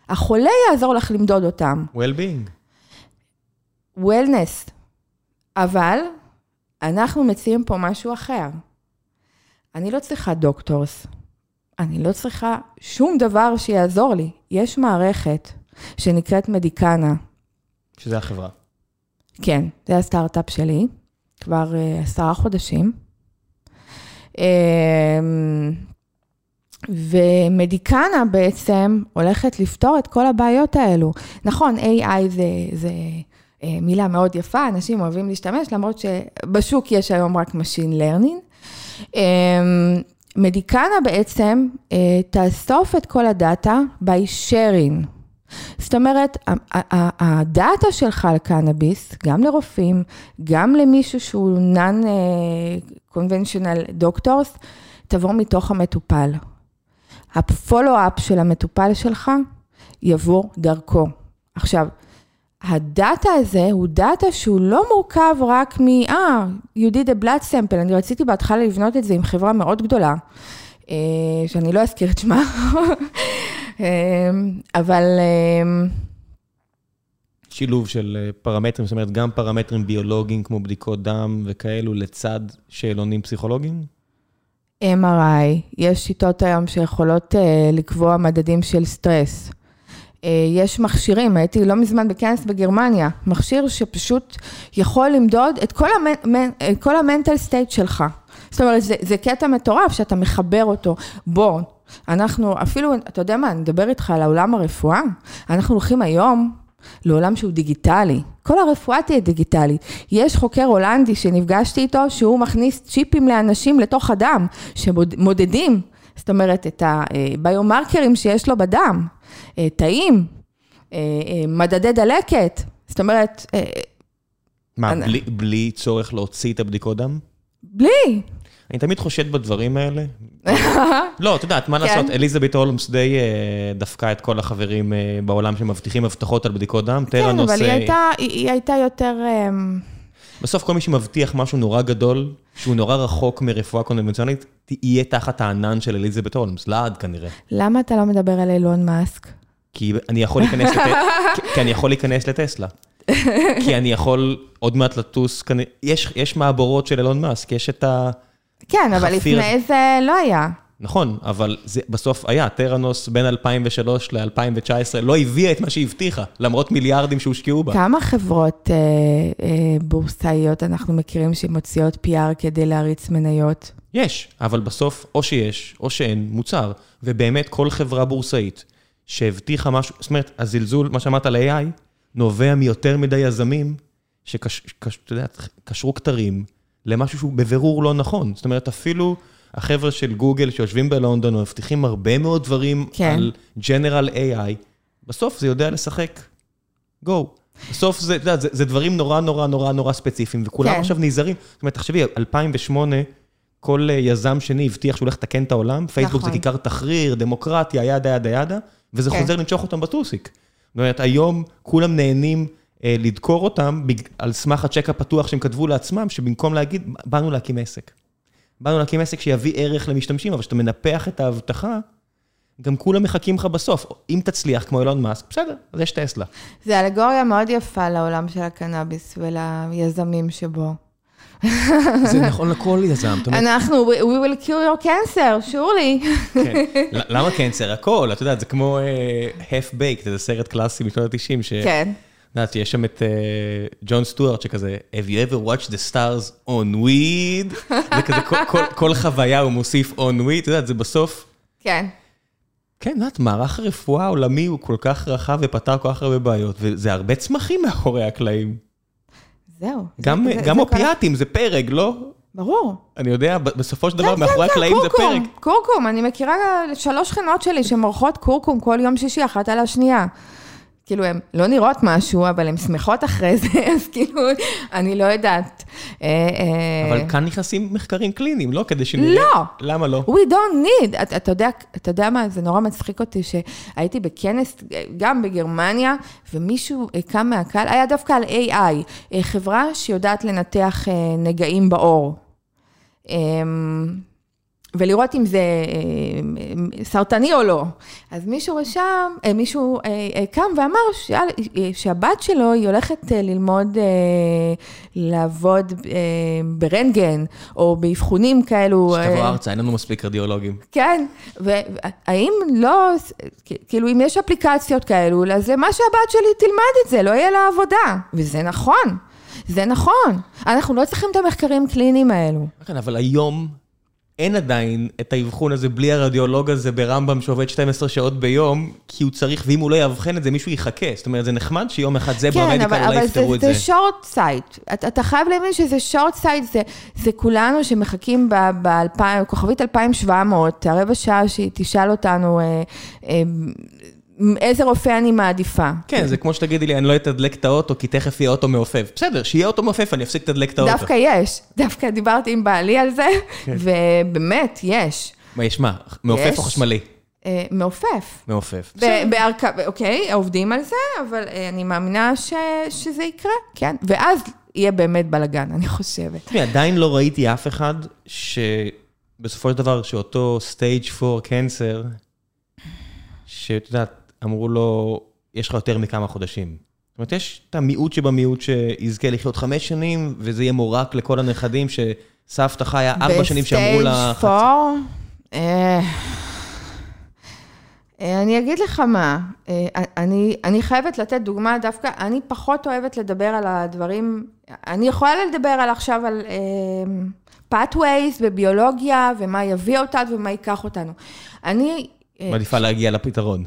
B: החולה יעזור לך למדוד אותם.
A: well-being.
B: wellness. אבל אנחנו מציעים פה משהו אחר. אני לא צריכה doctors, אני לא צריכה שום דבר שיעזור לי. יש מערכת שנקראת מדיקנה.
A: שזה החברה.
B: כן, זה הסטארט-אפ שלי, כבר uh, עשרה חודשים. אמ, ומדיקנה בעצם הולכת לפתור את כל הבעיות האלו. נכון, AI זה, זה אה, מילה מאוד יפה, אנשים אוהבים להשתמש, למרות שבשוק יש היום רק Machine Learning. אמ, מדיקנה בעצם אה, תאסוף את כל הדאטה by sharing. זאת אומרת, הדאטה שלך על קנאביס, גם לרופאים, גם למישהו שהוא non-conventional doctors, תבוא מתוך המטופל. הפולו-אפ של המטופל שלך יבוא דרכו. עכשיו, הדאטה הזה הוא דאטה שהוא לא מורכב רק מ, אה, you did a blood sample, אני רציתי בהתחלה לבנות את זה עם חברה מאוד גדולה, אה, שאני לא אזכיר את שמה, אבל...
A: שילוב של אה, פרמטרים, זאת אומרת, גם פרמטרים ביולוגיים כמו בדיקות דם וכאלו, לצד שאלונים פסיכולוגיים?
B: MRI, יש שיטות היום שיכולות uh, לקבוע מדדים של סטרס. Uh, יש מכשירים, הייתי לא מזמן בכנס בגרמניה, מכשיר שפשוט יכול למדוד את כל, המנ, את כל ה mental state שלך. זאת אומרת, זה, זה קטע מטורף שאתה מחבר אותו. בוא, אנחנו אפילו, אתה יודע מה, אני אדבר איתך על העולם הרפואה. אנחנו הולכים היום לעולם שהוא דיגיטלי. כל הרפואה תהיה דיגיטלית. יש חוקר הולנדי שנפגשתי איתו, שהוא מכניס צ'יפים לאנשים לתוך הדם, שמודדים, זאת אומרת, את הביומרקרים שיש לו בדם, אה, תאים, אה, אה, מדדי דלקת, זאת אומרת...
A: מה, אני... בלי, בלי צורך להוציא את הבדיקות דם?
B: בלי.
A: אני תמיד חושד בדברים האלה. לא, את יודעת, מה כן. לעשות, אליזבת הולמס די אה, דפקה את כל החברים אה, בעולם שמבטיחים הבטחות על בדיקות דם.
B: כן, אבל היא הייתה יותר... אמ,
A: בסוף כל מי שמבטיח משהו נורא גדול, שהוא נורא רחוק מרפואה קונבנציונלית, יהיה תחת הענן של אליזבת הולמס, לעד כנראה.
B: למה אתה לא מדבר על אילון מאסק?
A: כי אני יכול להיכנס לטסלה. כי אני יכול עוד מעט לטוס, יש מעבורות של אילון מאסק, יש את ה...
B: כן, אבל חפיר... לפני זה לא היה.
A: נכון, אבל זה בסוף היה, טראנוס בין 2003 ל-2019 לא הביאה את מה שהבטיחה, למרות מיליארדים שהושקעו בה.
B: כמה חברות אה, אה, בורסאיות אנחנו מכירים שמוציאות PR כדי להריץ מניות?
A: יש, אבל בסוף או שיש או שאין מוצר, ובאמת כל חברה בורסאית שהבטיחה משהו, זאת אומרת, הזלזול, מה שאמרת על AI, נובע מיותר מדי יזמים שקשרו כתרים. למשהו שהוא בבירור לא נכון. זאת אומרת, אפילו החבר'ה של גוגל שיושבים בלונדון מבטיחים הרבה מאוד דברים כן. על General AI, בסוף זה יודע לשחק גו. בסוף זה, אתה יודע, זה, זה דברים נורא נורא נורא נורא ספציפיים, וכולם כן. עכשיו נזהרים. זאת אומרת, תחשבי, 2008, כל אה, יזם שני הבטיח שהוא הולך לתקן את העולם, פייסבוק נכון. זה כיכר תחריר, דמוקרטיה, ידה ידה ידה, וזה כן. חוזר למשוך אותם בטוסיק. זאת אומרת, היום כולם נהנים לדקור אותם על סמך הצ'ק הפתוח שהם כתבו לעצמם, שבמקום להגיד, באנו להקים עסק. באנו להקים עסק שיביא ערך למשתמשים, אבל כשאתה מנפח את ההבטחה, גם כולם מחכים לך בסוף. אם תצליח כמו אילון מאסק, בסדר, אז יש טסלה.
B: זה אלגוריה מאוד יפה לעולם של הקנאביס וליזמים שבו.
A: זה נכון לכל יזם.
B: אנחנו, we will cure your cancer, surely.
A: כן. למה קנצר? הכל, את יודעת, זה כמו אה, half baked, זה סרט קלאסי משנות ה-90,
B: כן.
A: יודעת, יש שם את ג'ון סטוארט שכזה, have you ever watched the stars on weed? זה כזה, כל חוויה הוא מוסיף on weed, את יודעת, זה בסוף...
B: כן.
A: כן, את יודעת, מערך הרפואה העולמי הוא כל כך רחב ופתר כל כך הרבה בעיות, וזה הרבה צמחים מאחורי הקלעים.
B: זהו.
A: גם אופיאטים זה פרק, לא?
B: ברור.
A: אני יודע, בסופו של דבר, כן, מאחורי כן, הקלעים זה פרק.
B: קורקום, אני מכירה שלוש שכנות שלי שמורחות קורקום כל יום שישי אחת על השנייה. כאילו, הן לא נראות משהו, אבל הן שמחות אחרי זה, אז כאילו, אני לא יודעת.
A: אה, אה, אבל כאן נכנסים מחקרים קליניים, לא? כדי שנראה...
B: לא.
A: למה לא?
B: We don't need. אתה, אתה, יודע, אתה יודע מה, זה נורא מצחיק אותי שהייתי בכנס, גם בגרמניה, ומישהו קם מהקהל, היה דווקא על AI, אה, חברה שיודעת לנתח נגעים בעור. ולראות אם זה אה, סרטני או לא. אז מישהו רשם, אה, מישהו אה, קם ואמר שהבת שלו, היא הולכת ללמוד לעבוד ברנטגן, או באבחונים כאלו.
A: שתבוא ארצה, אין לנו מספיק רדיולוגים.
B: כן, והאם לא, כאילו, אם יש אפליקציות כאלו, אז זה מה שהבת שלי תלמד את זה, לא יהיה לה עבודה. וזה נכון. זה נכון, אנחנו לא צריכים את המחקרים הקליניים האלו.
A: כן, אבל היום אין עדיין את האבחון הזה בלי הרדיולוג הזה ברמב"ם שעובד 12 שעות ביום, כי הוא צריך, ואם הוא לא יאבחן את זה, מישהו יחכה. זאת אומרת, זה נחמד שיום אחד זה
B: כן,
A: ב medical אולי יפתרו את זה.
B: כן, אבל זה short sight. אתה, אתה חייב להבין שזה short sight, זה, זה כולנו שמחכים בכוכבית 2700, הרבע שעה שהיא תשאל אותנו, אה, אה, איזה רופא אני מעדיפה.
A: כן, זה כמו שתגידי לי, אני לא אתדלק את האוטו, כי תכף יהיה אוטו מעופף. בסדר, שיהיה אוטו מעופף, אני אפסיק לתדלק את האוטו.
B: דווקא יש. דווקא דיברתי עם בעלי על זה, כן. ובאמת, יש.
A: מה, יש מה? מעופף או חשמלי?
B: אה, מעופף.
A: מעופף.
B: אוקיי, עובדים על זה, אבל אה, אני מאמינה שזה יקרה, כן. ואז יהיה באמת בלאגן, אני חושבת.
A: תראי, עדיין לא ראיתי אף אחד שבסופו של דבר, שאותו stage 4 cancer, שאת יודעת, אמרו לו, יש לך יותר מכמה חודשים. זאת אומרת, יש את המיעוט שבמיעוט שיזכה לחיות חמש שנים, וזה יהיה מורק לכל הנכדים, שסבתא חיה ארבע שנים שאמרו לה...
B: ב stage 4, אה, אה, אני אגיד לך מה, אה, אני, אני חייבת לתת דוגמה דווקא, אני פחות אוהבת לדבר על הדברים, אני יכולה לדבר על עכשיו על pathways בביולוגיה, ומה יביא אותנו ומה ייקח אותנו. אני...
A: מעדיפה להגיע לפתרון.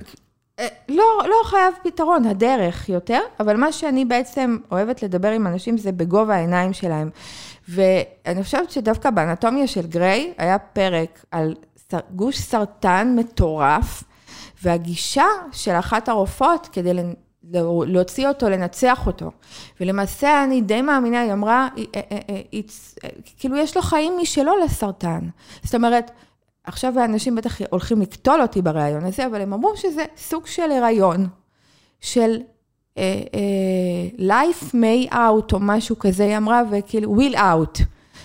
B: אה, לא, לא חייב פתרון, הדרך יותר, אבל מה שאני בעצם אוהבת לדבר עם אנשים זה בגובה העיניים שלהם. ואני חושבת שדווקא באנטומיה של גריי היה פרק על גוש סרטן מטורף, והגישה של אחת הרופאות כדי להוציא אותו, לנצח אותו. ולמעשה אני די מאמינה, היא אמרה, "היא- אה, אה, כאילו יש לו חיים משלו לסרטן. זאת אומרת, עכשיו האנשים בטח הולכים לקטול אותי בריאיון הזה, אבל הם אמרו שזה סוג של הריון, של uh, uh, life may out או משהו כזה, היא אמרה, וכאילו will out.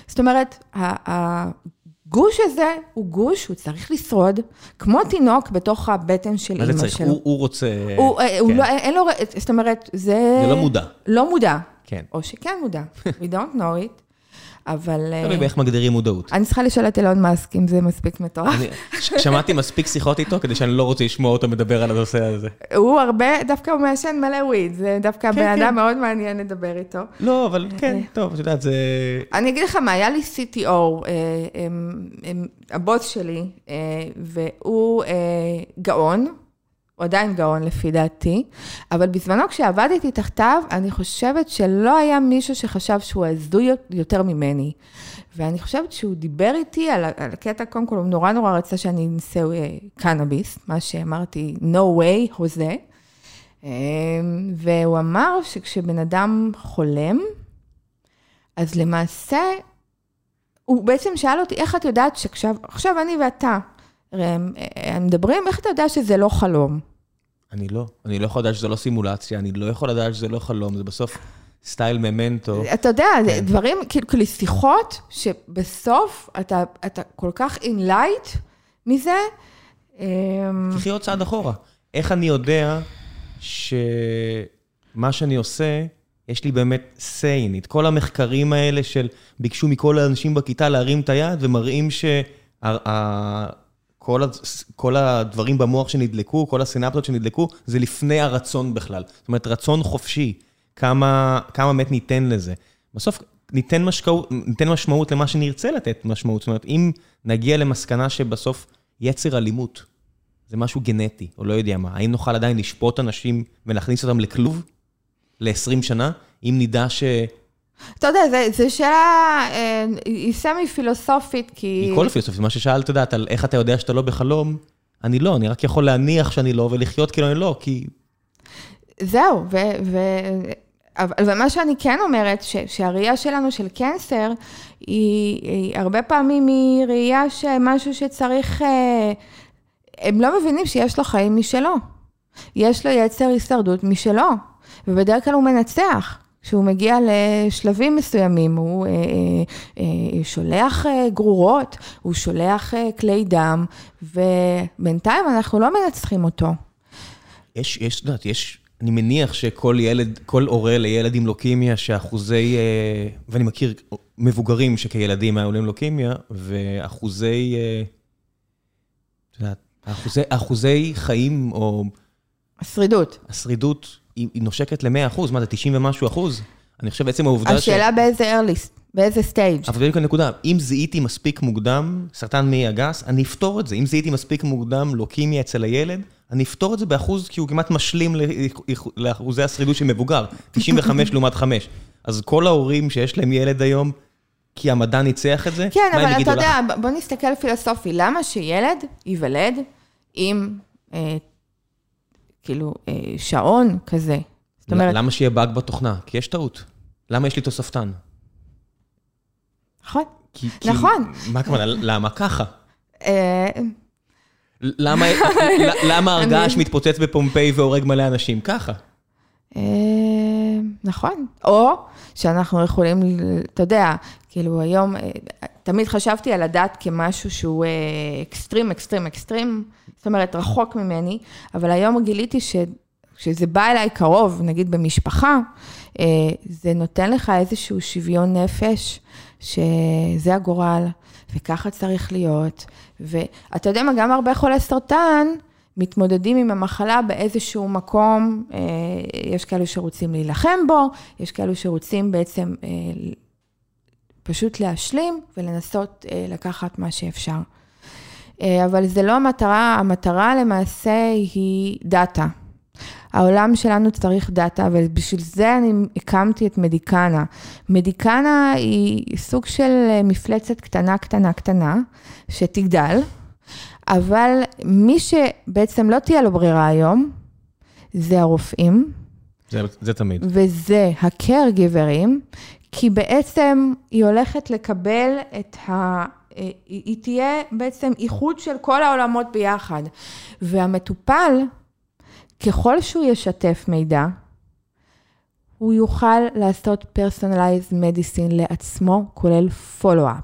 B: זאת אומרת, הגוש הזה הוא גוש, הוא צריך לשרוד, כמו תינוק בתוך הבטן של
A: מה זה
B: אימא
A: צריך?
B: שלו.
A: הוא הוא רוצה...
B: הוא, אה, הוא
A: כן.
B: לא, אין לו, זאת אומרת, זה...
A: זה לא מודע.
B: לא מודע.
A: כן.
B: או שכן מודע. We don't know it, אבל... אה,
A: תלוי באיך מגדירים מודעות.
B: אני צריכה לשאול את אילון מאסק אם זה מספיק מטורף.
A: שמעתי מספיק שיחות איתו כדי שאני לא רוצה לשמוע אותו מדבר על הנושא הזה.
B: הוא הרבה, דווקא הוא מעשן מלא וויד, זה דווקא
A: כן,
B: בן
A: כן.
B: אדם מאוד מעניין לדבר איתו.
A: לא, אבל
B: אה,
A: כן, טוב, את יודעת, זה...
B: אני אגיד לך מה, היה לי CTO, אה, הבוס שלי, אה, והוא אה, גאון, הוא עדיין גאון לפי דעתי, אבל בזמנו כשעבדתי תחתיו, אני חושבת שלא היה מישהו שחשב שהוא הזוי יותר ממני. ואני חושבת שהוא דיבר איתי על, על הקטע, קודם כל, הוא נורא נורא רצה שאני אנסה אה, קנאביס, מה שאמרתי, no way, הוזה. אה, והוא אמר שכשבן אדם חולם, אז למעשה, הוא בעצם שאל אותי, איך את יודעת שעכשיו, עכשיו אני ואתה, הם, הם מדברים, איך אתה יודע שזה לא חלום?
A: אני לא. אני לא יכול לדעת שזה לא סימולציה, אני לא יכול לדעת שזה לא חלום, זה בסוף סטייל ממנטו.
B: אתה יודע,
A: כן.
B: דברים, כאילו, כאילו שיחות, שבסוף אתה, אתה כל כך in light מזה. אמ,
A: תחי עוד צעד אחורה. איך אני יודע שמה שאני עושה, יש לי באמת in it. כל המחקרים האלה של ביקשו מכל האנשים בכיתה להרים את היד ומראים שכל כל הדברים במוח שנדלקו, כל הסינפטות שנדלקו, זה לפני הרצון בכלל. זאת אומרת, רצון חופשי, כמה, כמה באמת ניתן לזה. בסוף ניתן, משקעות, ניתן משמעות למה שנרצה לתת משמעות. זאת אומרת, אם נגיע למסקנה שבסוף יצר אלימות, זה משהו גנטי, או לא יודע מה. האם נוכל עדיין לשפוט אנשים ולהכניס אותם לכלוב ל-20 שנה, אם נדע ש...
B: אתה יודע, זו שאלה, אה, היא סמי פילוסופית, כי...
A: מכל פילוסופיה, מה ששאלת, את יודעת, על איך אתה יודע שאתה לא בחלום, אני לא, אני רק יכול להניח שאני לא, ולחיות כאילו אני לא, כי...
B: זהו, ו... ו... אבל אבל מה שאני כן אומרת, ש, שהראייה שלנו של קנסר, היא, היא הרבה פעמים היא ראייה שמשהו שצריך, אה, הם לא מבינים שיש לו חיים משלו. יש לו יצר הישרדות משלו, ובדרך כלל הוא מנצח. כשהוא מגיע לשלבים מסוימים, הוא אה, אה, אה, שולח אה, גרורות, הוא שולח אה, כלי דם, ובינתיים אנחנו לא מנצחים אותו.
A: יש, יש, את יודעת, יש, אני מניח שכל ילד, כל הורה לילד עם לוקימיה, שאחוזי, אה, ואני מכיר מבוגרים שכילדים היו להם לוקימיה, ואחוזי, אה, את יודעת, אחוזי, אחוזי חיים, או
B: השרידות.
A: השרידות, היא, היא נושקת ל-100 מה זה, 90 ומשהו אחוז? אני חושב בעצם העובדה
B: השאלה באיזה early, באיזה stage.
A: אבל בדיוק הנקודה, אם זיהיתי מספיק מוקדם, סרטן מעי הגס, אני אפתור את זה. אם זיהיתי מספיק מוקדם לוקימיה אצל הילד, אני אפתור את זה באחוז, כי הוא כמעט משלים לאחוזי השרידות של מבוגר, 95 לעומת 5. אז כל ההורים שיש להם ילד היום, כי המדע ניצח את זה,
B: כן, אבל אתה
A: לך?
B: יודע, בוא נסתכל פילוסופי, למה שילד ייוולד עם, אה, כאילו, אה, שעון כזה? זאת אומרת,
A: למה שיהיה באג בתוכנה? כי יש טעות. למה יש לי תוספתן?
B: נכון.
A: כי- כי-
B: נכון.
A: מה הכוונה? למה ככה?
B: אה,
A: למה למה הר געש מתפוצץ בפומפיי והורג מלא אנשים? ככה.
B: אה, נכון. או שאנחנו יכולים, אתה יודע, כאילו היום, אה, תמיד חשבתי על הדת כמשהו שהוא אה, אקסטרים, אקסטרים, אקסטרים, זאת אומרת, רחוק ממני, אבל היום גיליתי ש... כשזה בא אליי קרוב, נגיד במשפחה, אה, זה נותן לך איזשהו שוויון נפש, שזה הגורל, וככה צריך להיות. ואתה יודע מה, גם הרבה חולי סרטן מתמודדים עם המחלה באיזשהו מקום, יש כאלו שרוצים להילחם בו, יש כאלו שרוצים בעצם פשוט להשלים ולנסות לקחת מה שאפשר. אבל זה לא המטרה, המטרה למעשה היא דאטה. העולם שלנו צריך דאטה, ובשביל זה אני הקמתי את מדיקנה. מדיקנה היא סוג של מפלצת קטנה, קטנה, קטנה, שתגדל, אבל מי שבעצם לא תהיה לו ברירה היום, זה הרופאים.
A: זה, זה תמיד.
B: וזה הקרגיברים, כי בעצם היא הולכת לקבל את ה... היא תהיה בעצם איחוד של כל העולמות ביחד. והמטופל, ככל שהוא ישתף מידע, הוא יוכל לעשות פרסונליז מדיסין לעצמו, כולל פולו-אפ.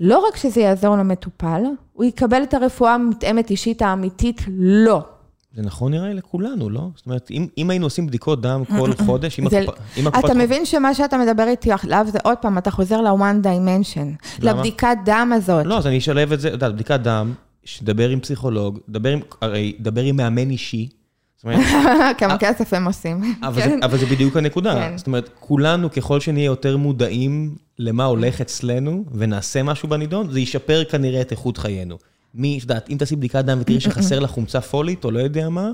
B: לא רק שזה יעזור למטופל, הוא יקבל את הרפואה המותאמת אישית האמיתית לו. לא.
A: זה נכון נראה לכולנו, לא? זאת אומרת, אם, אם היינו עושים בדיקות דם כל חודש, אם,
B: הקופת... אתה מבין שמה שאתה מדבר איתי עליו זה עוד פעם, אתה חוזר ל-one dimension, למה? לבדיקת דם הזאת.
A: לא, אז אני אשלב את זה, אתה יודע, בדיקת דם, שדבר עם פסיכולוג, דבר עם, הרי דבר עם מאמן אישי,
B: כמה כסף הם עושים.
A: כן. אבל זה בדיוק הנקודה. כן. זאת אומרת, כולנו, ככל שנהיה יותר מודעים למה הולך אצלנו, ונעשה משהו בנידון, זה ישפר כנראה את איכות חיינו. מי, את יודעת, אם תעשי בדיקת דם ותראי שחסר לך חומצה פולית, או לא יודע מה,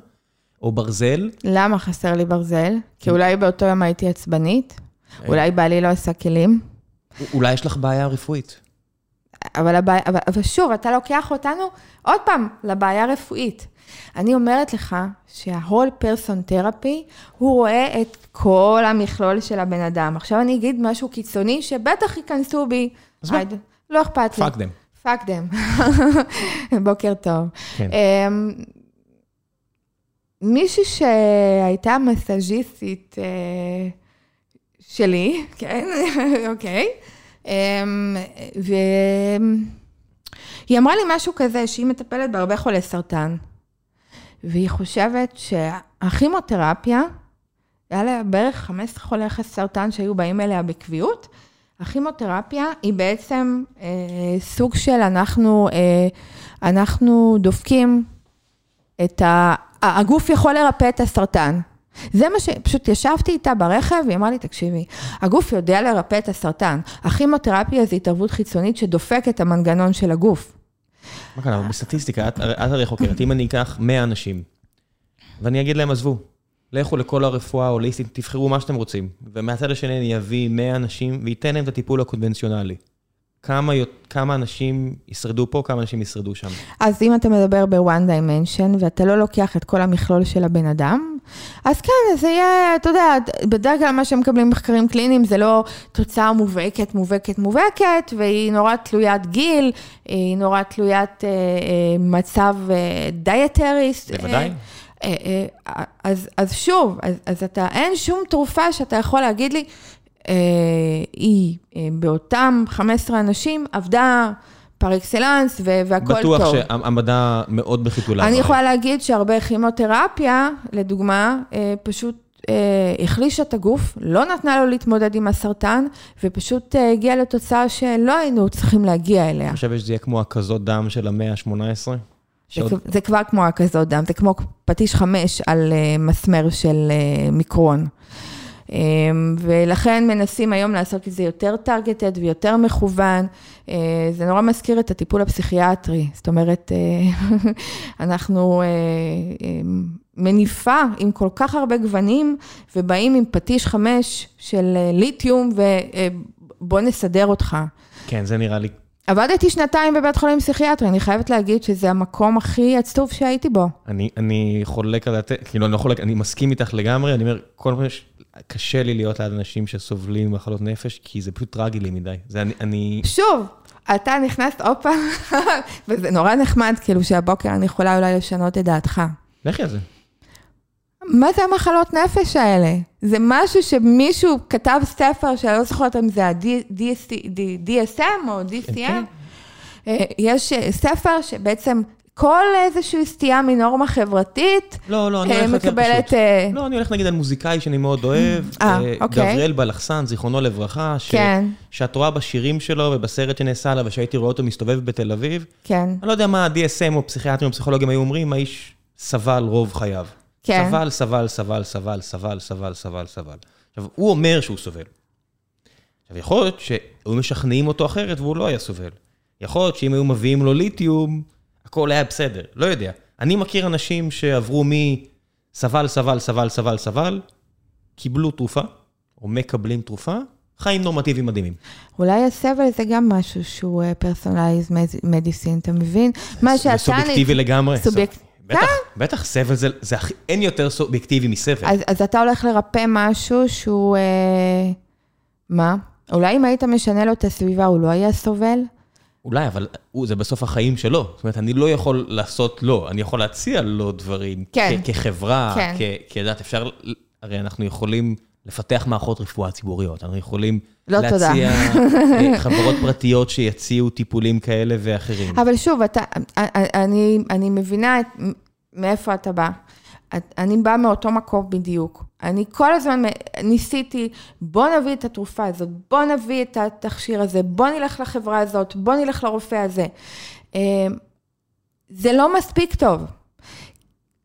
A: או ברזל.
B: למה חסר לי ברזל? כי אולי באותו יום הייתי עצבנית, אה. אולי בעלי לא עשה כלים.
A: אולי יש לך בעיה רפואית.
B: אבל, הבעיה, אבל, אבל שוב, אתה לוקח אותנו עוד פעם לבעיה הרפואית. אני אומרת לך שה-whole person therapy, הוא רואה את כל המכלול של הבן אדם. עכשיו אני אגיד משהו קיצוני, שבטח ייכנסו בי. אז מה? לא אכפת
A: לי. Fuck them.
B: Fuck them. בוקר טוב. כן. Um, מישהי שהייתה מסאז'יסטית uh, שלי, כן, אוקיי, um, והיא אמרה לי משהו כזה, שהיא מטפלת בהרבה חולי סרטן. והיא חושבת שהכימותרפיה, היה לה בערך 15 חולי סרטן שהיו באים אליה בקביעות, הכימותרפיה היא בעצם אה, סוג של אנחנו, אה, אנחנו דופקים את ה... הגוף יכול לרפא את הסרטן. זה מה ש... פשוט ישבתי איתה ברכב, והיא אמרה לי, תקשיבי, הגוף יודע לרפא את הסרטן. הכימותרפיה זה התערבות חיצונית שדופקת את המנגנון של הגוף.
A: מה קרה? בסטטיסטיקה, את הרי חוקרת, אם אני אקח 100 אנשים, ואני אגיד להם, עזבו, לכו לכל הרפואה ההוליסטית, תבחרו מה שאתם רוצים, ומהצד השני אני אביא 100 אנשים ואתן להם את הטיפול הקונבנציונלי. כמה, כמה אנשים ישרדו פה, כמה אנשים ישרדו שם.
B: אז אם אתה מדבר ב-one dimension, ואתה לא לוקח את כל המכלול של הבן אדם, אז כן, זה יהיה, אתה יודע, בדרך כלל מה שמקבלים מחקרים קליניים זה לא תוצאה מובהקת, מובהקת, מובהקת, והיא נורא תלוית גיל, היא נורא תלוית אה, אה, מצב אה, דיאטריסט.
A: בוודאי.
B: אה, אז, אז שוב, אז, אז אתה, אין שום תרופה שאתה יכול להגיד לי, אה, היא אה, באותם 15 אנשים עבדה פר אקסלנס והכל טוב.
A: בטוח שהמדע מאוד בחיתוליו.
B: אני יכולה להגיד שהרבה כימותרפיה, לדוגמה, אה, פשוט החלישה את הגוף, לא נתנה לו להתמודד עם הסרטן, ופשוט הגיעה לתוצאה שלא היינו צריכים להגיע אליה.
A: אני חושבת שזה יהיה כמו הקזות דם של המאה ה-18?
B: שעוד... זה, זה כבר כמו הקזות דם, זה כמו פטיש חמש על מסמר של מיקרון. אמ, ולכן מנסים היום לעשות את זה יותר טרגטד ויותר מכוון. אה, זה נורא מזכיר את הטיפול הפסיכיאטרי, זאת אומרת, אה, אנחנו אה, מניפה עם כל כך הרבה גוונים, ובאים עם פטיש חמש של ליתיום, ובוא נסדר אותך.
A: כן, זה נראה לי
B: עבדתי שנתיים בבית חולים פסיכיאטרי, אני חייבת להגיד שזה המקום הכי עצוב שהייתי בו.
A: אני, אני חולק על זה, כאילו, אני לא חולק, אני מסכים איתך לגמרי, אני אומר, כל פעם קשה לי להיות ליד אנשים שסובלים ממחלות נפש, כי זה פשוט טרגי לי מדי. זה אני... אני...
B: שוב, אתה נכנסת עוד פעם, וזה נורא נחמד, כאילו שהבוקר אני יכולה אולי לשנות את דעתך.
A: לכי על זה.
B: מה זה המחלות נפש האלה? זה משהו שמישהו כתב ספר, שאני לא זוכרת אם זה ה-DSM או DCM.
A: כן.
B: אה, יש אה, ספר שבעצם כל איזושהי סטייה מנורמה חברתית,
A: לא, לא, אני
B: אה,
A: הולך
B: מקבלת...
A: לא, אני הולך נגיד על מוזיקאי שאני מאוד אוהב,
B: אוקיי.
A: גבריאל בלחסן, זיכרונו לברכה, ש-
B: כן.
A: שאת רואה בשירים שלו ובסרט שנעשה עליו, ושהייתי רואה אותו מסתובב בתל אביב,
B: כן,
A: אני לא יודע מה ה-DSM או פסיכיאטרים או פסיכולוגים היו אומרים, האיש סבל רוב חייו.
B: כן.
A: סבל, סבל, סבל, סבל, סבל, סבל, סבל, סבל. עכשיו, הוא אומר שהוא סובל. עכשיו, יכול להיות שהיו משכנעים אותו אחרת והוא לא היה סובל. יכול להיות שאם היו מביאים לו ליתיום, הכל היה בסדר, לא יודע. אני מכיר אנשים שעברו מסבל, סבל, סבל, סבל, סבל, קיבלו תרופה, או מקבלים תרופה, חיים נורמטיביים מדהימים.
B: אולי הסבל זה גם משהו שהוא פרסונליז מדיסין, אתה מבין? מה שאתה...
A: סובייקטיבי לגמרי.
B: סובייקט-
A: בטח, בטח, סבל זה, זה הכי, אין יותר סובייקטיבי מסבל.
B: אז, אז אתה הולך לרפא משהו שהוא... אה, מה? אולי אם היית משנה לו את הסביבה, הוא לא היה סובל?
A: אולי, אבל הוא, זה בסוף החיים שלו. זאת אומרת, אני לא יכול לעשות לו, אני יכול להציע לו דברים.
B: כן.
A: כחברה,
B: כן.
A: כ- כדת, אפשר, הרי אנחנו יכולים לפתח מערכות רפואה ציבוריות, אנחנו יכולים
B: לא, תודה.
A: להציע אה, חברות פרטיות שיציעו טיפולים כאלה ואחרים.
B: אבל שוב, אתה, אני, אני מבינה את, מאיפה אתה בא. אני באה מאותו מקום בדיוק. אני כל הזמן ניסיתי, בוא נביא את התרופה הזאת, בוא נביא את התכשיר הזה, בוא נלך לחברה הזאת, בוא נלך לרופא הזה. אה, זה לא מספיק טוב.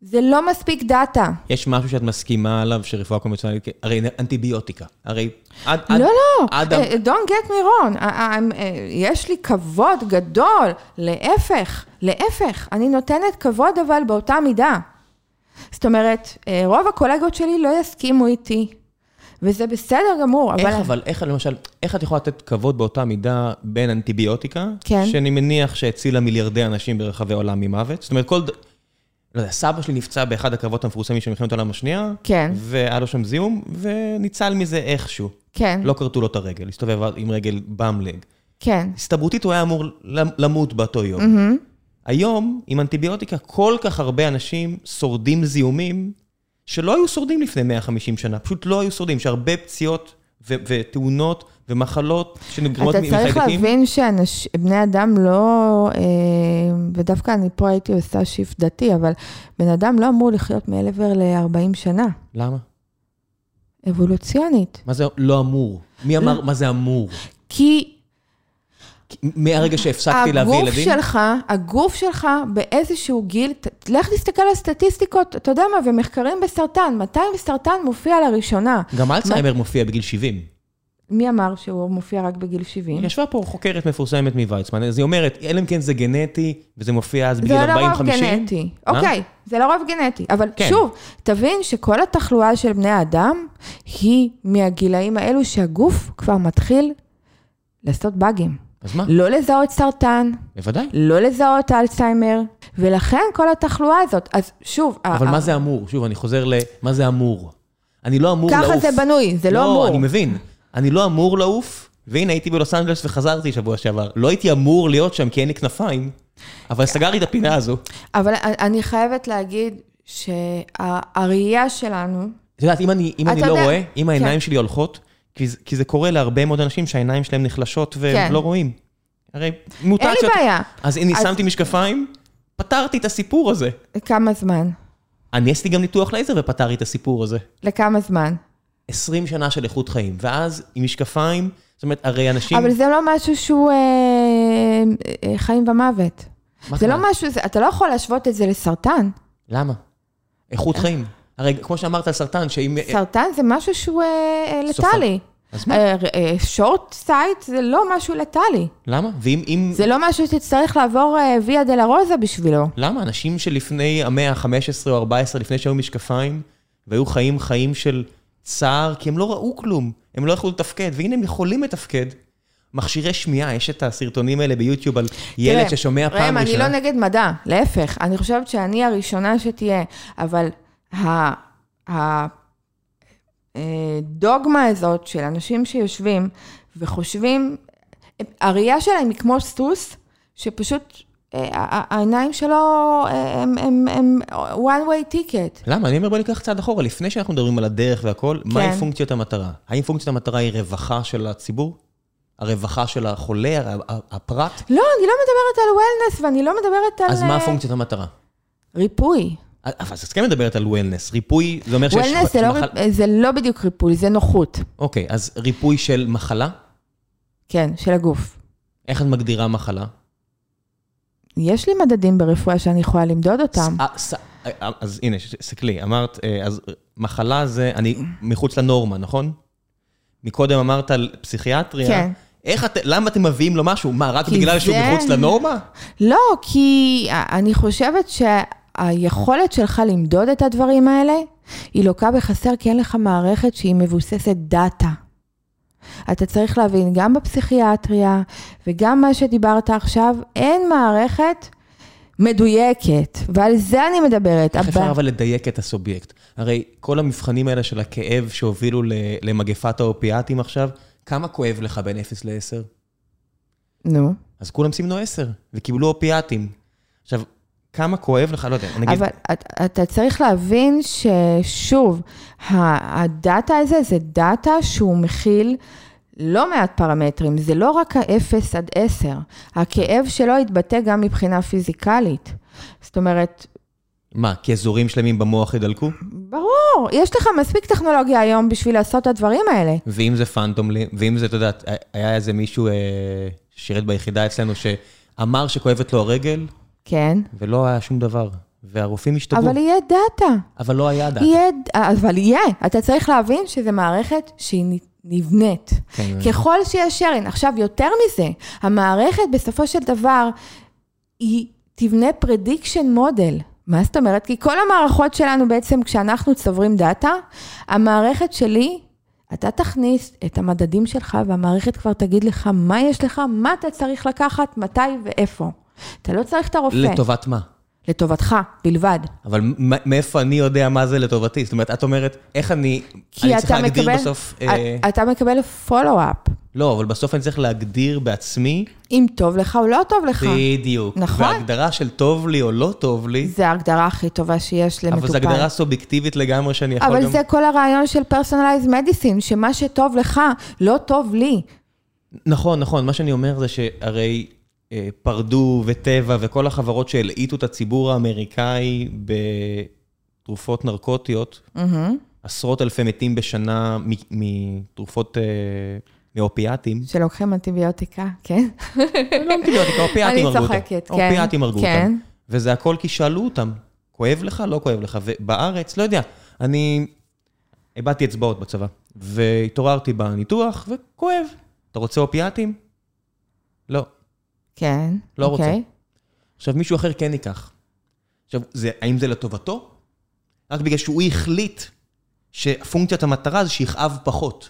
B: זה לא מספיק דאטה.
A: יש משהו שאת מסכימה עליו שרפואה קונבנציונלית, הרי אנטיביוטיקה, הרי עד... עד-
B: לא, לא,
A: עד ה-
B: אה, don't get me wrong, אה, אה, אה, יש לי כבוד גדול, להפך, להפך, אני נותנת כבוד אבל באותה מידה. זאת אומרת, אה, רוב הקולגות שלי לא יסכימו איתי, וזה בסדר גמור, אבל...
A: איך אבל, איך למשל, איך את יכולה לתת כבוד באותה מידה בין אנטיביוטיקה,
B: כן.
A: שאני מניח שהצילה מיליארדי אנשים ברחבי העולם ממוות, זאת אומרת, כל, לא יודע, סבא שלי נפצע באחד הקרבות המפורסמים של מלחמת העולם השנייה,
B: כן.
A: והיה לו שם זיהום, וניצל מזה איכשהו.
B: כן,
A: לא כרתו לו את הרגל, הסתובב עם רגל במלג.
B: כן.
A: הסתברותית הוא היה אמור למ- למות באותו יום. היום, עם אנטיביוטיקה, כל כך הרבה אנשים שורדים זיהומים שלא היו שורדים לפני 150 שנה, פשוט לא היו שורדים, שהרבה פציעות ו- ותאונות ומחלות שנגרמות
B: אתה צריך
A: מחיידקים.
B: להבין שבני אדם לא, אה, ודווקא אני פה הייתי עושה שיפט דתי, אבל בן אדם לא אמור לחיות מעבר ל-40 שנה,
A: למה?
B: אבולוציונית.
A: מה זה לא אמור? מי אמר
B: לא.
A: מה זה אמור?
B: כי
A: מהרגע שהפסקתי להביא
B: הגוף
A: ילדים?
B: שלך, הגוף שלך באיזשהו גיל, ת- לך תסתכל על סטטיסטיקות, אתה יודע מה, ומחקרים בסרטן, מתי סרטן מופיע לראשונה?
A: גם אלצהיימר מופיע בגיל 70.
B: מי אמר שהוא מופיע רק בגיל 70?
A: ישבה פה חוקרת מפורסמת מוויצמן, אז היא אומרת, אלא אם כן זה גנטי, וזה מופיע אז בגיל
B: זה לרוב
A: 40-50.
B: גנטי.
A: מה?
B: אוקיי, זה לרוב גנטי. אבל
A: כן.
B: שוב, תבין שכל התחלואה של בני האדם היא מהגילאים האלו שהגוף כבר מתחיל לעשות באגים.
A: אז מה?
B: לא לזהות סרטן,
A: בוודאי.
B: לא לזהות אלצהיימר, ולכן כל התחלואה הזאת. אז שוב,
A: אבל מה זה אמור? שוב, אני חוזר ל... מה זה אמור? אני לא אמור לעוף.
B: ככה זה בנוי, זה לא אמור.
A: לא, אני מבין. אני לא אמור לעוף, והנה הייתי בלוס אנג'לס וחזרתי שבוע שעבר. לא הייתי אמור להיות שם כי אין לי כנפיים, אבל סגרתי את הפינה הזו.
B: אבל אני חייבת להגיד שהראייה שלנו,
A: את יודעת, אם אני, אם אני לא
B: יודע-
A: רואה, אם העיניים
B: כן.
A: שלי הולכות, כי זה, כי זה קורה להרבה מאוד אנשים שהעיניים שלהם נחלשות והם
B: כן.
A: לא רואים. הרי
B: אין
A: מוטציות...
B: לי בעיה.
A: אז הנה,
B: אז-
A: שמתי משקפיים, פתרתי את הסיפור הזה.
B: לכמה זמן?
A: אני עשיתי גם ניתוח לייזר ופתרתי את הסיפור הזה.
B: לכמה זמן?
A: 20 שנה של איכות חיים, ואז עם משקפיים, זאת אומרת, הרי אנשים...
B: אבל זה לא משהו שהוא אה, אה, חיים ומוות. זה? לא משהו, זה- אתה לא יכול להשוות את זה לסרטן.
A: למה? איכות חיים. הרי כמו שאמרת על סרטן, שאם...
B: סרטן זה משהו שהוא אה, אה. lethally.
A: אז מה?
B: short sight זה לא משהו לטלי.
A: למה? ואם... אם...
B: זה לא משהו שתצטרך לעבור אה, ויה דולורוזה בשבילו.
A: למה? אנשים שלפני המאה ה-15 או 14, לפני שהיו משקפיים, והיו חיים חיים של צער, כי הם לא ראו כלום, הם לא יכלו לתפקד, והנה הם יכולים לתפקד. מכשירי שמיעה, יש את הסרטונים האלה ביוטיוב על ילד
B: תראה,
A: ששומע פעם
B: ראם, אני
A: ראשונה.
B: לא נגד מדע, להפך, אני חושבת שאני הראשונה שתהיה, אבל ה- ה- אה, הזאת של אנשים שיושבים וחושבים, הראייה שלהם היא כמו סוס, שפשוט העיניים שלו הם, הם, one way ticket.
A: למה? אני אומר בוא ניקח צעד אחורה, לפני שאנחנו מדברים על הדרך והכל, כן. מהי פונקציית המטרה? האם פונקציית המטרה היא רווחה של הציבור? הרווחה של החולה, הפרט?
B: לא, אני לא מדברת על וולנס ואני לא מדברת על...
A: אז מה פונקציית המטרה?
B: ריפוי.
A: אז את כן מדברת על וולנס. ריפוי, זה אומר שיש...
B: וולנס לא, זה לא בדיוק ריפוי, זה נוחות.
A: אוקיי, אז ריפוי של מחלה?
B: כן, של הגוף.
A: איך את מגדירה מחלה?
B: יש לי מדדים ברפואה שאני יכולה למדוד אותם.
A: אז הנה, סתכלי, אמרת, אז מחלה זה, אני מחוץ לנורמה, נכון? מקודם אמרת על פסיכיאטריה. כן. איך את, למה אתם מביאים לו משהו? מה, רק בגלל זה... שהוא מחוץ לנורמה?
B: לא, כי אני חושבת שהיכולת שלך למדוד את הדברים האלה, היא לוקה בחסר כי אין לך מערכת שהיא מבוססת דאטה. אתה צריך להבין, גם בפסיכיאטריה וגם מה שדיברת עכשיו, אין מערכת מדויקת, ועל זה אני מדברת.
A: איך אפשר אבל לדייק את הסובייקט? הרי כל המבחנים האלה של הכאב שהובילו למגפת האופיאטים עכשיו, כמה כואב לך בין 0 ל-10?
B: נו.
A: אז כולם סימנו 10, וקיבלו אופיאטים. עכשיו, כמה כואב לך, לא יודע,
B: נגיד... אבל אתה צריך להבין ששוב, הדאטה הזה זה דאטה שהוא מכיל לא מעט פרמטרים, זה לא רק ה-0 עד 10, הכאב שלו יתבטא גם מבחינה פיזיקלית. זאת אומרת...
A: מה, כי אזורים שלמים במוח ידלקו?
B: ברור, יש לך מספיק טכנולוגיה היום בשביל לעשות את הדברים האלה.
A: ואם זה פאנטום, ואם זה, אתה יודע, היה איזה מישהו אה, שירת ביחידה אצלנו שאמר שכואבת לו הרגל,
B: כן.
A: ולא היה שום דבר. והרופאים השתגעו.
B: אבל יהיה דאטה.
A: אבל לא היה דאטה.
B: יהיה, אבל יהיה. אתה צריך להבין שזו מערכת שהיא נבנית. כן. ככל שיש sharing. עכשיו, יותר מזה, המערכת בסופו של דבר, היא תבנה prediction model. מה זאת אומרת? כי כל המערכות שלנו בעצם, כשאנחנו צוברים דאטה, המערכת שלי, אתה תכניס את המדדים שלך והמערכת כבר תגיד לך מה יש לך, מה אתה צריך לקחת, מתי ואיפה. אתה לא צריך את הרופא.
A: לטובת מה?
B: לטובתך בלבד.
A: אבל מאיפה אני יודע מה זה לטובתי? זאת אומרת, את אומרת, איך אני... אני צריך להגדיר מקבל, בסוף...
B: אה... אתה מקבל פולו-אפ.
A: לא, אבל בסוף אני צריך להגדיר בעצמי...
B: אם טוב לך או לא טוב לך.
A: בדיוק. נכון. וההגדרה של טוב לי או לא טוב לי...
B: זה ההגדרה הכי טובה שיש למטופל.
A: אבל זו הגדרה סובייקטיבית לגמרי שאני יכול
B: אבל
A: גם...
B: אבל זה כל הרעיון של פרסונליז מדיסין, שמה שטוב לך, לא טוב לי.
A: נכון, נכון. מה שאני אומר זה שהרי... אה, פרדו וטבע וכל החברות שהלעיטו את הציבור האמריקאי בתרופות נרקוטיות, mm-hmm. עשרות אלפי מתים בשנה מתרופות, אה, מאופיאטים.
B: שלוקחים אנטיביוטיקה, כן?
A: לא אנטיביוטיקה, אופיאטים הרגו אותם. אני צוחקת, כן. אופיאטים הרגו
B: כן.
A: אותם. וזה הכל כי שאלו אותם, כואב לך? לא כואב לך. ובארץ, לא יודע, אני איבדתי אצבעות בצבא, והתעוררתי בניתוח, וכואב. אתה רוצה אופיאטים? לא.
B: כן,
A: לא אוקיי. רוצה. עכשיו, מישהו אחר כן ייקח. עכשיו, זה, האם זה לטובתו? רק בגלל שהוא החליט שפונקציית המטרה זה שיכאב פחות.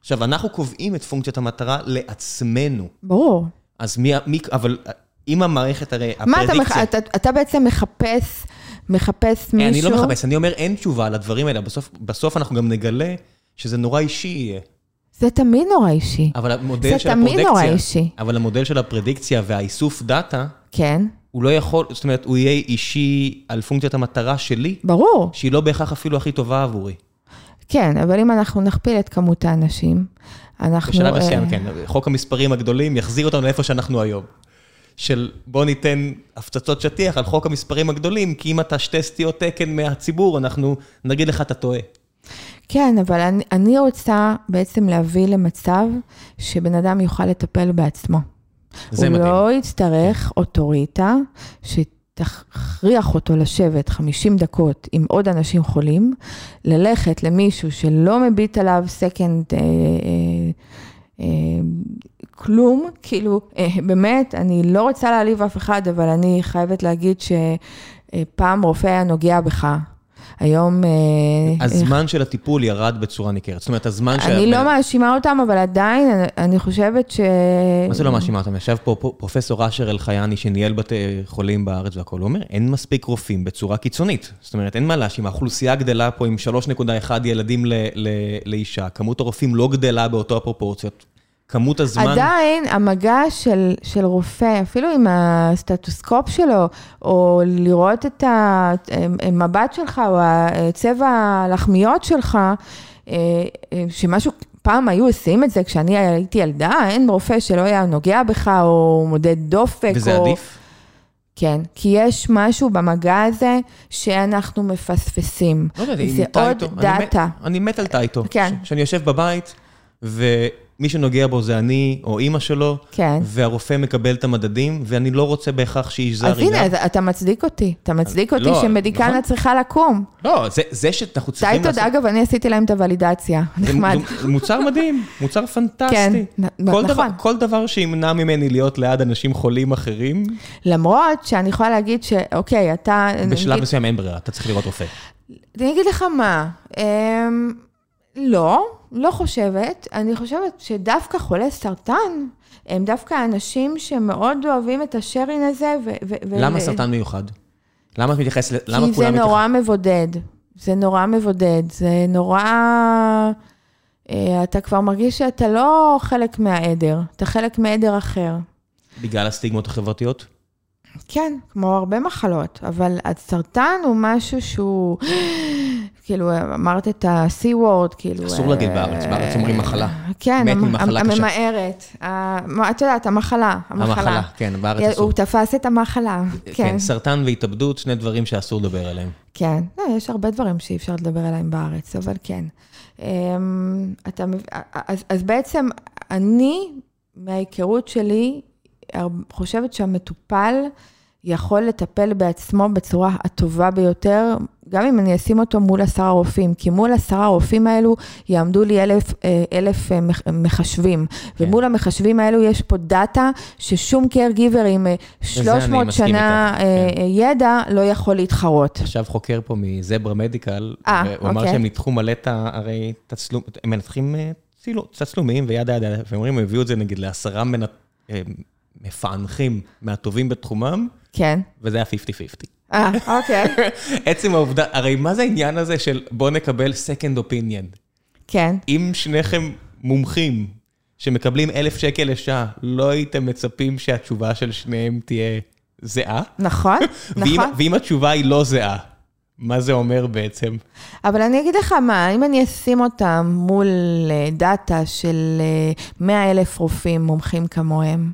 A: עכשיו, אנחנו קובעים את פונקציית המטרה לעצמנו.
B: ברור.
A: אז מי, מי אבל אם המערכת, הרי הפרדיקציה...
B: מה אתה, אתה, אתה בעצם מחפש, מחפש מישהו...
A: אני לא מחפש, אני אומר, אין תשובה לדברים האלה. בסוף, בסוף אנחנו גם נגלה שזה נורא אישי יהיה.
B: זה תמיד נורא אישי.
A: אבל המודל של הפרודקציה... זה תמיד נורא אישי. אבל המודל של הפרדיקציה והאיסוף דאטה...
B: כן.
A: הוא לא יכול, זאת אומרת, הוא יהיה אישי על פונקציית המטרה שלי.
B: ברור.
A: שהיא לא בהכרח אפילו הכי טובה עבורי.
B: כן, אבל אם אנחנו נכפיל את כמות האנשים, אנחנו...
A: בשלב מסוים, כן. חוק המספרים הגדולים יחזיר אותנו לאיפה שאנחנו היום. של בוא ניתן הפצצות שטיח על חוק המספרים הגדולים, כי אם אתה שתי סטיות תקן מהציבור, אנחנו נגיד לך, אתה טועה.
B: כן, אבל אני, אני רוצה בעצם להביא למצב שבן אדם יוכל לטפל בעצמו. זה הוא מדהים. הוא לא יצטרך אוטוריטה שתכריח אותו לשבת 50 דקות עם עוד אנשים חולים, ללכת למישהו שלא מביט עליו סקנד... אה, אה, אה, כלום, כאילו, אה, באמת, אני לא רוצה להעליב אף אחד, אבל אני חייבת להגיד שפעם רופא היה נוגע בך, היום... אה,
A: הזמן של הטיפול ירד בצורה ניכרת. זאת אומרת, הזמן ש...
B: אני לא מאשימה אותם, אבל עדיין אני חושבת ש...
A: מה זה לא מאשימה אותם? ישב פה פרופסור אשר אלחייני, שניהל בתי חולים בארץ והכול, הוא אומר, אין מספיק רופאים בצורה קיצונית. זאת אומרת, אין מה להאשים, האוכלוסייה גדלה פה עם 3.1 ילדים לאישה, כמות הרופאים לא גדלה באותו הפרופורציות. כמות הזמן...
B: עדיין המגע של, של רופא, אפילו עם הסטטוסקופ שלו, או לראות את המבט שלך, או צבע הלחמיות שלך, אה, אה, שמשהו, פעם היו עושים את זה כשאני הייתי ילדה, אין רופא שלא היה נוגע בך, או מודד דופק.
A: וזה
B: או...
A: עדיף?
B: כן, כי יש משהו במגע הזה שאנחנו מפספסים.
A: לא יודע,
B: זה עוד דאטה.
A: אני מת על טייטו.
B: כן.
A: כשאני יושב בבית, ו... מי שנוגע בו זה אני או אימא שלו,
B: כן.
A: והרופא מקבל את המדדים, ואני לא רוצה בהכרח שאיש זר
B: ייגע. אז הנה, אתה מצדיק אותי. אתה מצדיק אותי
A: לא,
B: שמדיקנה נכון? צריכה לקום.
A: לא, זה, זה שאנחנו צריכים...
B: לעשות... אגב, אני עשיתי להם את הוולידציה. נחמד.
A: זה מוצר מדהים, מוצר פנטסטי.
B: כן,
A: כל
B: נכון.
A: דבר, כל דבר שימנע ממני להיות ליד אנשים חולים אחרים.
B: למרות שאני יכולה להגיד שאוקיי, אתה...
A: בשלב נגיד... מסוים אין ברירה, אתה צריך לראות רופא.
B: אני אגיד לך מה, אמ... לא. לא חושבת, אני חושבת שדווקא חולי סרטן, הם דווקא אנשים שמאוד אוהבים את השארין הזה. ו- ו-
A: למה ו- סרטן מיוחד? למה את מתייחסת, למה
B: כולם... כי זה נורא מתייחס... מבודד. זה נורא מבודד. זה נורא... אה, אתה כבר מרגיש שאתה לא חלק מהעדר, אתה חלק מעדר אחר.
A: בגלל הסטיגמות החברתיות?
B: כן, כמו הרבה מחלות, אבל הסרטן הוא משהו שהוא... כאילו, אמרת את ה-C word, כאילו...
A: אסור להגיד בארץ, בארץ אומרים מחלה.
B: כן, הממהרת. את יודעת, המחלה.
A: המחלה, כן, בארץ אסור.
B: הוא תפס את המחלה, כן.
A: כן, סרטן והתאבדות, שני דברים שאסור לדבר עליהם.
B: כן, לא, יש הרבה דברים שאי אפשר לדבר עליהם בארץ, אבל כן. אז בעצם, אני, מההיכרות שלי, חושבת שהמטופל יכול לטפל בעצמו בצורה הטובה ביותר, גם אם אני אשים אותו מול עשרה רופאים, כי מול עשרה הרופאים האלו יעמדו לי אלף, אה, אלף אה, מחשבים, כן. ומול המחשבים האלו יש פה דאטה ששום caregiver עם 300 אה, שנה כן. ידע לא יכול להתחרות.
A: עכשיו חוקר פה מזברה מדיקל, 아, והוא אוקיי. אמר שהם ניתחו מלא את. הרי תצלום, הם מנתחים תצלומים וידה ידה, והם אומרים, הם הביאו את זה נגיד לעשרה מנ... מפענחים מהטובים בתחומם,
B: כן.
A: וזה היה 50-50.
B: אה, אוקיי.
A: עצם העובדה, הרי מה זה העניין הזה של בוא נקבל second opinion?
B: כן.
A: אם שניכם מומחים שמקבלים אלף שקל לשעה, לא הייתם מצפים שהתשובה של שניהם תהיה זהה?
B: נכון, נכון.
A: ואם התשובה היא לא זהה, מה זה אומר בעצם?
B: אבל אני אגיד לך מה, אם אני אשים אותם מול אה, דאטה של 100 אה, אלף רופאים מומחים כמוהם,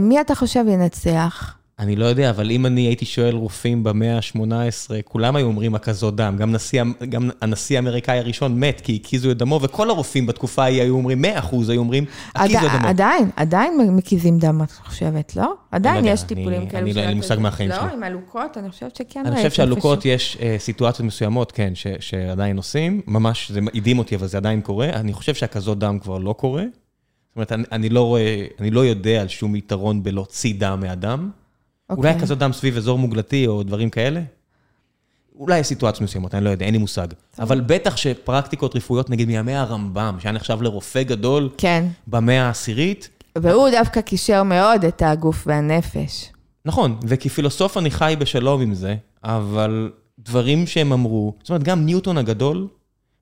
B: מי אתה חושב ינצח?
A: אני לא יודע, אבל אם אני הייתי שואל רופאים במאה ה-18, כולם היו אומרים הקזות דם. גם, נשיא, גם הנשיא האמריקאי הראשון מת כי הקיזו את דמו, וכל הרופאים בתקופה ההיא היו אומרים, 100 אחוז היו אומרים, הקיזו את דמו.
B: עדיין, עדיין מקיזים דם, את חושבת, לא? עדיין
A: לא
B: יש טיפולים כאלו.
A: אני לא, אין לי מושג מהחיים שלי.
B: לא, עם עלוקות, אני חושבת שכן.
A: אני חושב שעלוקות יש uh, סיטואציות מסוימות, כן, ש, שעדיין עושים. ממש, זה הדהים אותי, אבל זה עדיין קורה. אני חושב שהקזות דם כבר לא קורה. זאת אומרת, אני, אני, לא רואה, אני לא יודע על שום יתרון בלהוציא דם מאדם. Okay. אולי אוקיי. כזאת דם סביב אזור מוגלתי או דברים כאלה? אולי יש סיטואציות מסוימות, אני לא יודע, אין לי מושג. אבל בטח שפרקטיקות רפואיות, נגיד מימי הרמב"ם, שהיה נחשב לרופא גדול,
B: כן.
A: במאה העשירית.
B: והוא דווקא קישר מאוד את הגוף והנפש.
A: נכון, וכפילוסוף אני חי בשלום עם זה, אבל דברים שהם אמרו, זאת אומרת, גם ניוטון הגדול,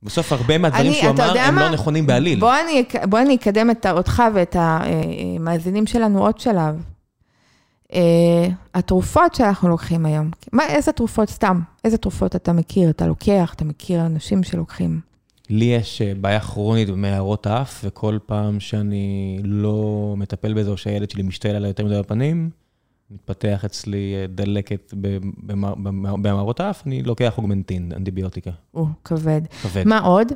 A: בסוף הרבה מהדברים שהוא אמר, הם לא נכונים בעליל.
B: בוא אני, בוא אני אקדם את אותך ואת המאזינים שלנו עוד שלב. Uh, התרופות שאנחנו לוקחים היום, מה, איזה תרופות סתם? איזה תרופות אתה מכיר? אתה לוקח, אתה מכיר אנשים שלוקחים?
A: לי יש אה, בעיה כרונית במערות האף, וכל פעם שאני לא מטפל בזה, או שהילד שלי משתעל עליי יותר מדי בפנים, מתפתח אצלי אה, דלקת במערות האף, אני לוקח אוגמנטין, אנטיביוטיקה.
B: או, כבד. כבד. מה עוד?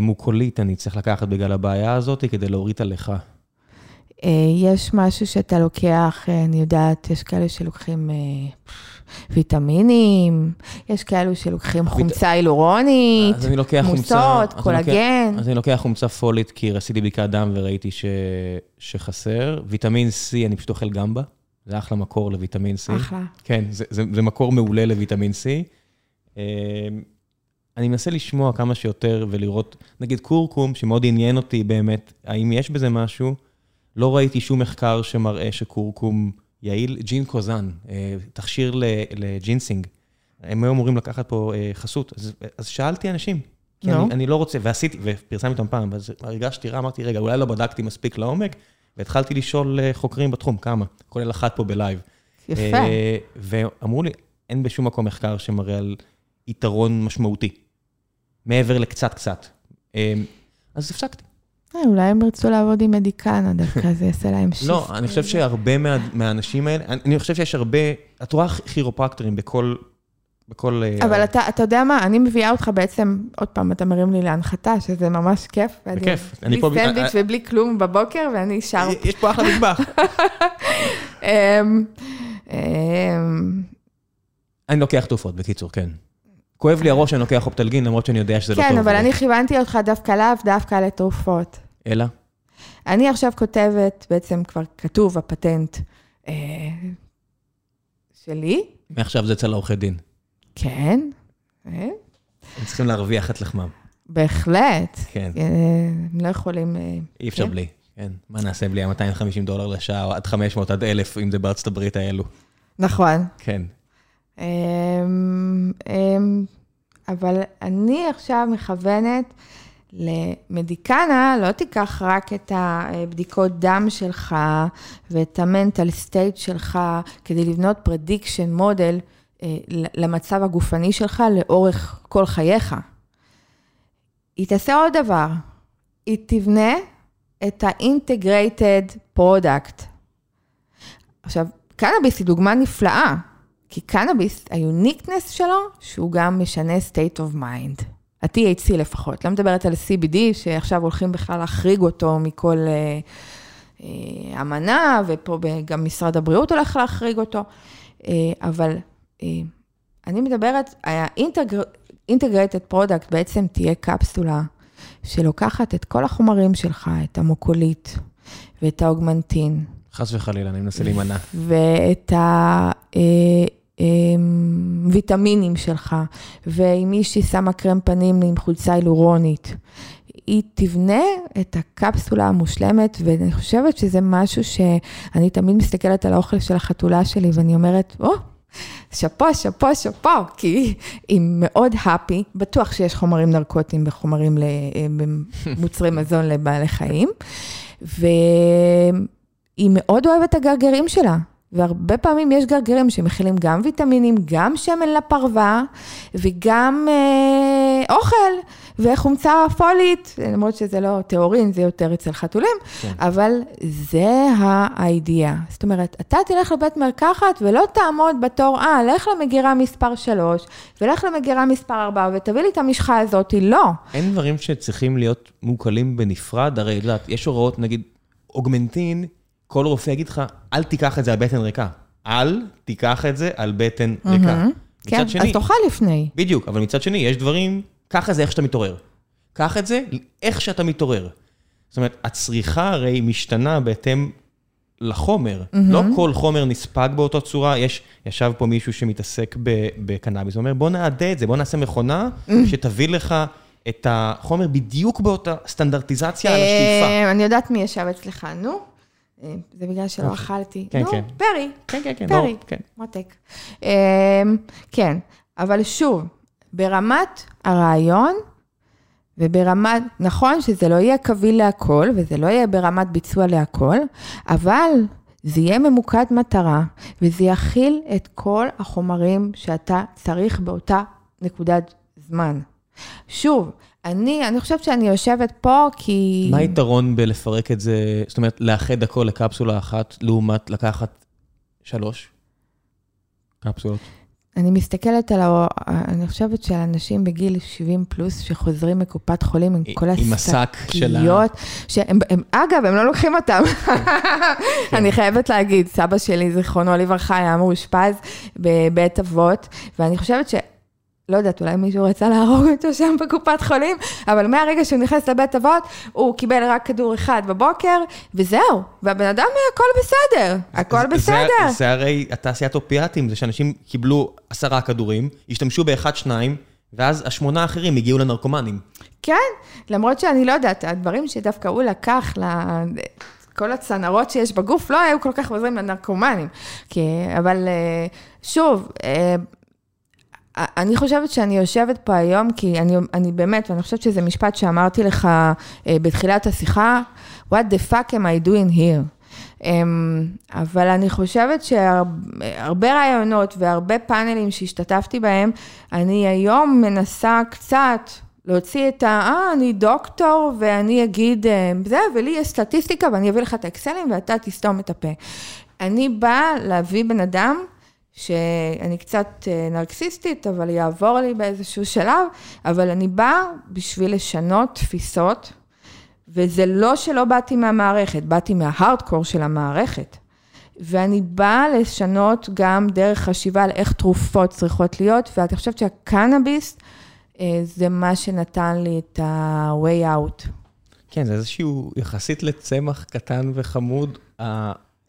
A: מוקולית אני צריך לקחת בגלל הבעיה הזאת, כדי להוריד את הלכה.
B: אה, יש משהו שאתה לוקח, אה, אני יודעת, יש כאלה שלוקחים אה, ויטמינים, יש כאלו שלוקחים חומצה הילורונית, מוסות, קולגן.
A: אז אני לוקח חומצה פולית כי עשיתי בדיקת דם וראיתי שחסר. ויטמין C, אני פשוט אוכל גמבה, זה אחלה מקור לויטמין C.
B: אחלה.
A: כן, זה מקור מעולה לויטמין C. אני מנסה לשמוע כמה שיותר ולראות, נגיד קורקום, שמאוד עניין אותי באמת, האם יש בזה משהו. לא ראיתי שום מחקר שמראה שקורקום יעיל. ג'ין קוזן, אה, תכשיר לג'ינסינג. הם היו אמורים לקחת פה אה, חסות. אז, אז שאלתי אנשים, כי
B: נו.
A: אני, אני לא רוצה, ועשיתי, ופרסמתי אותם פעם, ואז הרגשתי רע, אמרתי, רגע, אולי לא בדקתי מספיק לעומק, והתחלתי לשאול אה, חוקרים בתחום, כמה, כולל אחת פה ב
B: live.
A: יפה. ואמרו לי, אין בשום מקום מחקר שמראה על יתרון משמעותי, מעבר לקצת קצת. אה, אז הפסקתי.
B: אה, אולי הם ירצו לעבוד עם מדיקנה, דווקא זה יעשה להם shift.
A: לא, אני חושב שהרבה מה, מהאנשים האלה, אני, חושב שיש הרבה, את רואה כירופרקטורים בכל, בכל... אה,
B: אבל אתה, אתה יודע מה, אני מביאה אותך בעצם, עוד פעם, אתה מרים לי להנחתה, שזה ממש כיף.
A: בכיף.
B: בלי סנדוויץ'
A: אה,
B: ובלי כלום בבוקר, ואני שר.
A: יש פה אחלה מטבח.
B: אמ, אמ,
A: אני לוקח תרופות, בקיצור, כן. כואב לי הראש, אני לוקח אופטלגין, למרות שאני יודע שזה לא טוב.
B: כן, אבל אני כיוונתי אותך דווקא לאו דווקא לתרופות.
A: אלא?
B: אני עכשיו כותבת, בעצם כבר כתוב הפטנט אה, שלי,
A: מעכשיו זה אצל העורכי דין.
B: כן, אה,
A: הם צריכים להרוויח את לחמם.
B: בהחלט.
A: כן,
B: אה, הם לא יכולים... אה,
A: אי אפשר
B: כן.
A: בלי. כן, מה נעשה בלי ה-250 דולר לשעה, או עד 500 עד 1,000, אם זה בארצות הברית האלו.
B: נכון.
A: כן.
B: אמ, אמ, אבל אני עכשיו מכוונת למדיקנה, לא תיקח רק את הבדיקות דם שלך ואת ה mental state שלך כדי לבנות prediction model אה, למצב הגופני שלך לאורך כל חייך. היא תעשה עוד דבר, היא תבנה את ה-integrated product. עכשיו, קנאביס היא דוגמה נפלאה, כי קנאביס, היוניקנס שלו, שהוא גם משנה state of mind. ה-THC לפחות, לא מדברת על CBD, שעכשיו הולכים בכלל להחריג אותו מכל אה, אה, אמנה, ופה גם משרד הבריאות הולך להחריג אותו, אה, אבל אה, אני מדברת, ה-integrated product בעצם תהיה קפסולה שלוקחת את כל החומרים שלך, את המוקולית ואת האוגמנטין,
A: חס וחלילה, אני מנסה להימנע.
B: ואת הוויטמינים שלך, ואם מישהי שמה קרם פנים עם חולצה הילורונית, היא תבנה את הקפסולה המושלמת, ואני חושבת שזה משהו שאני תמיד מסתכלת על האוכל של החתולה שלי, ואני אומרת, או, שאפו, שאפו, שאפו, כי היא מאוד הפי, בטוח שיש חומרים נרקוטיים בחומרים, ל- במוצרי מזון לבעלי חיים, והיא מאוד אוהבת את הגרגרים שלה. והרבה פעמים יש גרגרים שמכילים גם ויטמינים, גם שמן לפרווה, וגם אה, אוכל, וחומצה פולית, למרות שזה לא טהורין, זה יותר אצל חתולים,
A: כן.
B: אבל זה האידיאה. זאת אומרת, אתה תלך לבית מרקחת ולא תעמוד בתור, אה, לך למגירה מספר 3, ולך למגירה מספר 4, ותביא לי את המשחה הזאת, לא.
A: אין דברים שצריכים להיות מעוקלים בנפרד, הרי את יודעת, יש הוראות, נגיד, אוגמנטין, כל רופא יגיד לך, אל תיקח את זה על בטן ריקה. אל תיקח את זה על בטן ריקה.
B: כן,
A: מצד
B: אז
A: שני,
B: תאכל לפני.
A: בדיוק, אבל מצד שני, יש דברים, קח את זה איך שאתה מתעורר. קח את זה איך שאתה מתעורר. זאת אומרת, הצריכה הרי משתנה בהתאם לחומר. לא כל חומר נספג באותה צורה. יש, ישב פה מישהו שמתעסק בקנאביס, הוא אומר, בוא נעדה את זה, בוא נעשה מכונה שתביא לך את החומר בדיוק באותה סטנדרטיזציה על השאיפה.
B: אה, אני יודעת מי ישב אצלך, נו. אה, זה בגלל שלא
A: אוקיי.
B: אכלתי.
A: כן,
B: נו,
A: כן.
B: פרי.
A: כן, כן, כן,
B: פרי.
A: כן.
B: מותק. אמ, כן, אבל שוב, ברמת הרעיון, וברמת, נכון שזה לא יהיה קביל להכל, וזה לא יהיה ברמת ביצוע להכל, אבל זה יהיה ממוקד מטרה, וזה יכיל את כל החומרים שאתה צריך באותה נקודת זמן. שוב, אני, אני חושבת שאני יושבת פה כי...
A: מה היתרון בלפרק את זה, זאת אומרת, לאחד הכל לקפסולה אחת, לעומת לקחת שלוש קפסולות?
B: אני מסתכלת על ה... אני חושבת שעל אנשים בגיל 70 פלוס שחוזרים מקופת חולים עם כל
A: עם השק של ה-
B: השקיות, שהם, הם, אגב, הם לא לוקחים אותם.
A: כן.
B: אני חייבת להגיד, סבא שלי, זיכרונו לברכה, היה מאושפז בבית אבות, ואני חושבת ש... לא יודעת, אולי מישהו רצה להרוג אותו שם בקופת חולים, אבל מהרגע שהוא נכנס לבית אבות, הוא קיבל רק כדור אחד בבוקר, וזהו. והבן אדם, הכל בסדר, הכל
A: זה-
B: בסדר.
A: זה, זה הרי התעשיית אופיאטים, זה שאנשים קיבלו עשרה כדורים, השתמשו באחד, שניים, ואז השמונה האחרים הגיעו לנרקומנים.
B: כן, למרות שאני לא יודעת, הדברים שדווקא הוא לקח, ל... כל הצנרות שיש בגוף לא היו כל כך עוזרים לנרקומנים. כי, אבל אה, שוב, אה, אני חושבת שאני יושבת פה היום, כי אני, אני באמת, ואני חושבת שזה משפט שאמרתי לך אה, בתחילת השיחה, what the fuck am I doing here? אמ, אבל אני חושבת שהרבה רעיונות והרבה פאנלים שהשתתפתי בהם, אני היום מנסה קצת להוציא את ה, אה, אני דוקטור ואני אגיד אה, זה, ולי יש סטטיסטיקה ואני אביא לך את האקסלים ואתה תסתום את הפה. אני באה להביא בן אדם שאני קצת אה, נרקסיסטית, אבל יעבור לי באיזשהו שלב, אבל אני באה בשביל לשנות תפיסות, וזה לא שלא באתי מהמערכת, באתי מההארדקור של המערכת. ואני באה לשנות גם דרך חשיבה על איך תרופות צריכות להיות, ואני חושבת שהקנאביס אה, זה מה שנתן לי את ה-way out.
A: כן, זה איזשהו, יחסית לצמח קטן וחמוד,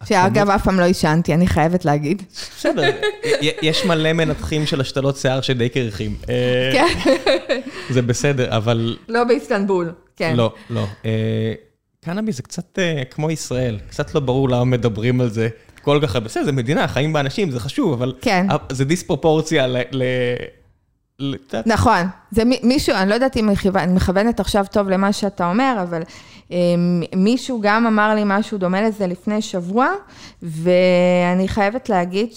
B: שאגב, אף פעם לא עישנתי, אני חייבת להגיד.
A: בסדר, יש מלא מנתחים של השתלות שיער שדי קרחים. אה, כן. זה בסדר, אבל...
B: לא באיסטנבול, כן.
A: לא, לא. אה, קנאביס זה קצת אה, כמו ישראל, קצת לא ברור למה מדברים על זה כל כך הרבה. בסדר, זה מדינה, חיים באנשים, זה חשוב, אבל...
B: כן.
A: זה דיספרופורציה ל...
B: נכון, זה מישהו, אני לא יודעת אם אני מכוונת עכשיו טוב למה שאתה אומר, אבל מישהו גם אמר לי משהו דומה לזה לפני שבוע, ואני חייבת להגיד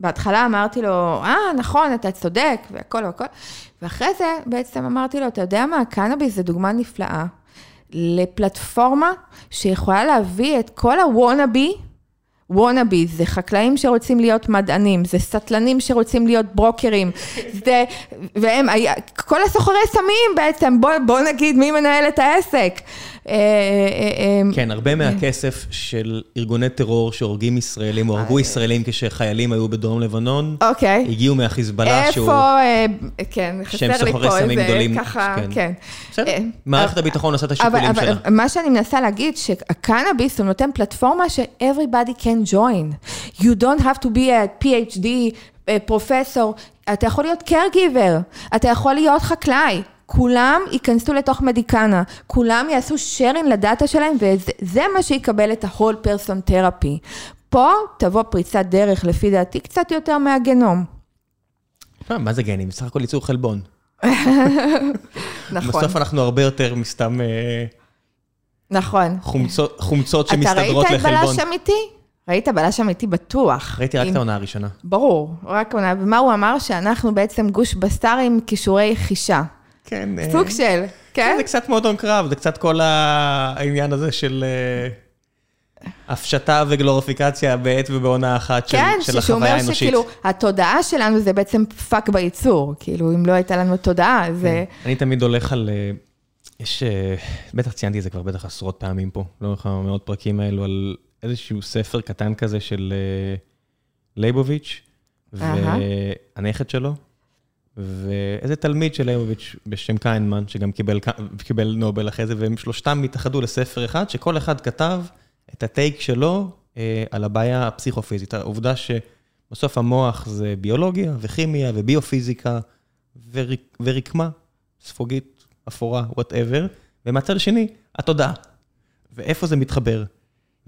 B: שבהתחלה אמרתי לו, אה, נכון, אתה צודק, והכל והכל, ואחרי זה בעצם אמרתי לו, אתה יודע מה, קנאביס זה דוגמה נפלאה לפלטפורמה שיכולה להביא את כל הוואנאבי, וונאביז, זה חקלאים שרוצים להיות מדענים, זה סטלנים שרוצים להיות ברוקרים, זה, והם, כל הסוחרי סמים בעצם, בוא, בוא נגיד מי מנהל את העסק. אה, אה,
A: אה, כן, הרבה מהכסף של ארגוני טרור שהורגים ישראלים, או הרגו ישראלים כשחיילים היו בדרום לבנון,
B: אוקיי.
A: הגיעו מהחיזבאללה שהוא...
B: איפה, כן, חסר לי פה
A: איזה ככה, כן. כן. בסדר, מערכת הביטחון עושה את השיקולים שלה.
B: אבל מה שאני מנסה להגיד, שהקנאביס הוא נותן פלטפורמה ש-everybody can join. You don't have to be a PhD, פרופסור, אתה יכול להיות caregiver, אתה יכול להיות חקלאי. כולם ייכנסו לתוך מדיקנה, כולם יעשו שיירינג לדאטה שלהם, וזה מה שיקבל את ה-whole person therapy. פה תבוא פריצת דרך, לפי דעתי, קצת יותר מהגנום.
A: מה זה גנים? בסך הכל ייצור חלבון.
B: נכון.
A: בסוף אנחנו הרבה יותר מסתם... אה,
B: נכון.
A: חומצות שמסתדרות לחלבון.
B: אתה ראית את בלש אמיתי? ראית בלש אמיתי בטוח.
A: ראיתי רק את העונה הראשונה.
B: ברור, רק העונה, ומה הוא אמר? שאנחנו בעצם גוש בשר עם כישורי חישה.
A: כן.
B: סוג של, כן?
A: זה קצת מועדון קרב, זה קצת כל העניין הזה של אה, הפשטה וגלוריפיקציה בעת ובעונה אחת של,
B: כן,
A: של החוויה האנושית. כן,
B: שכאילו, התודעה שלנו זה בעצם פאק בייצור, כאילו, אם לא הייתה לנו תודעה, זה...
A: כן. אני תמיד הולך על... אה, יש, אה, בטח ציינתי את זה כבר בטח עשרות פעמים פה, לאורך המאות פרקים האלו, על איזשהו ספר קטן כזה של לייבוביץ', והנכד שלו, ואיזה תלמיד של ליבוביץ' בשם קיינמן, שגם קיבל, קיבל נובל אחרי זה, והם שלושתם התאחדו לספר אחד, שכל אחד כתב את ה take שלו אה, על הבעיה הפסיכופיזית. העובדה שבסוף המוח זה ביולוגיה וכימיה וביופיזיקה וריק, ורקמה, ספוגית, אפורה, whatever, ומהצד השני, התודעה. ואיפה זה מתחבר.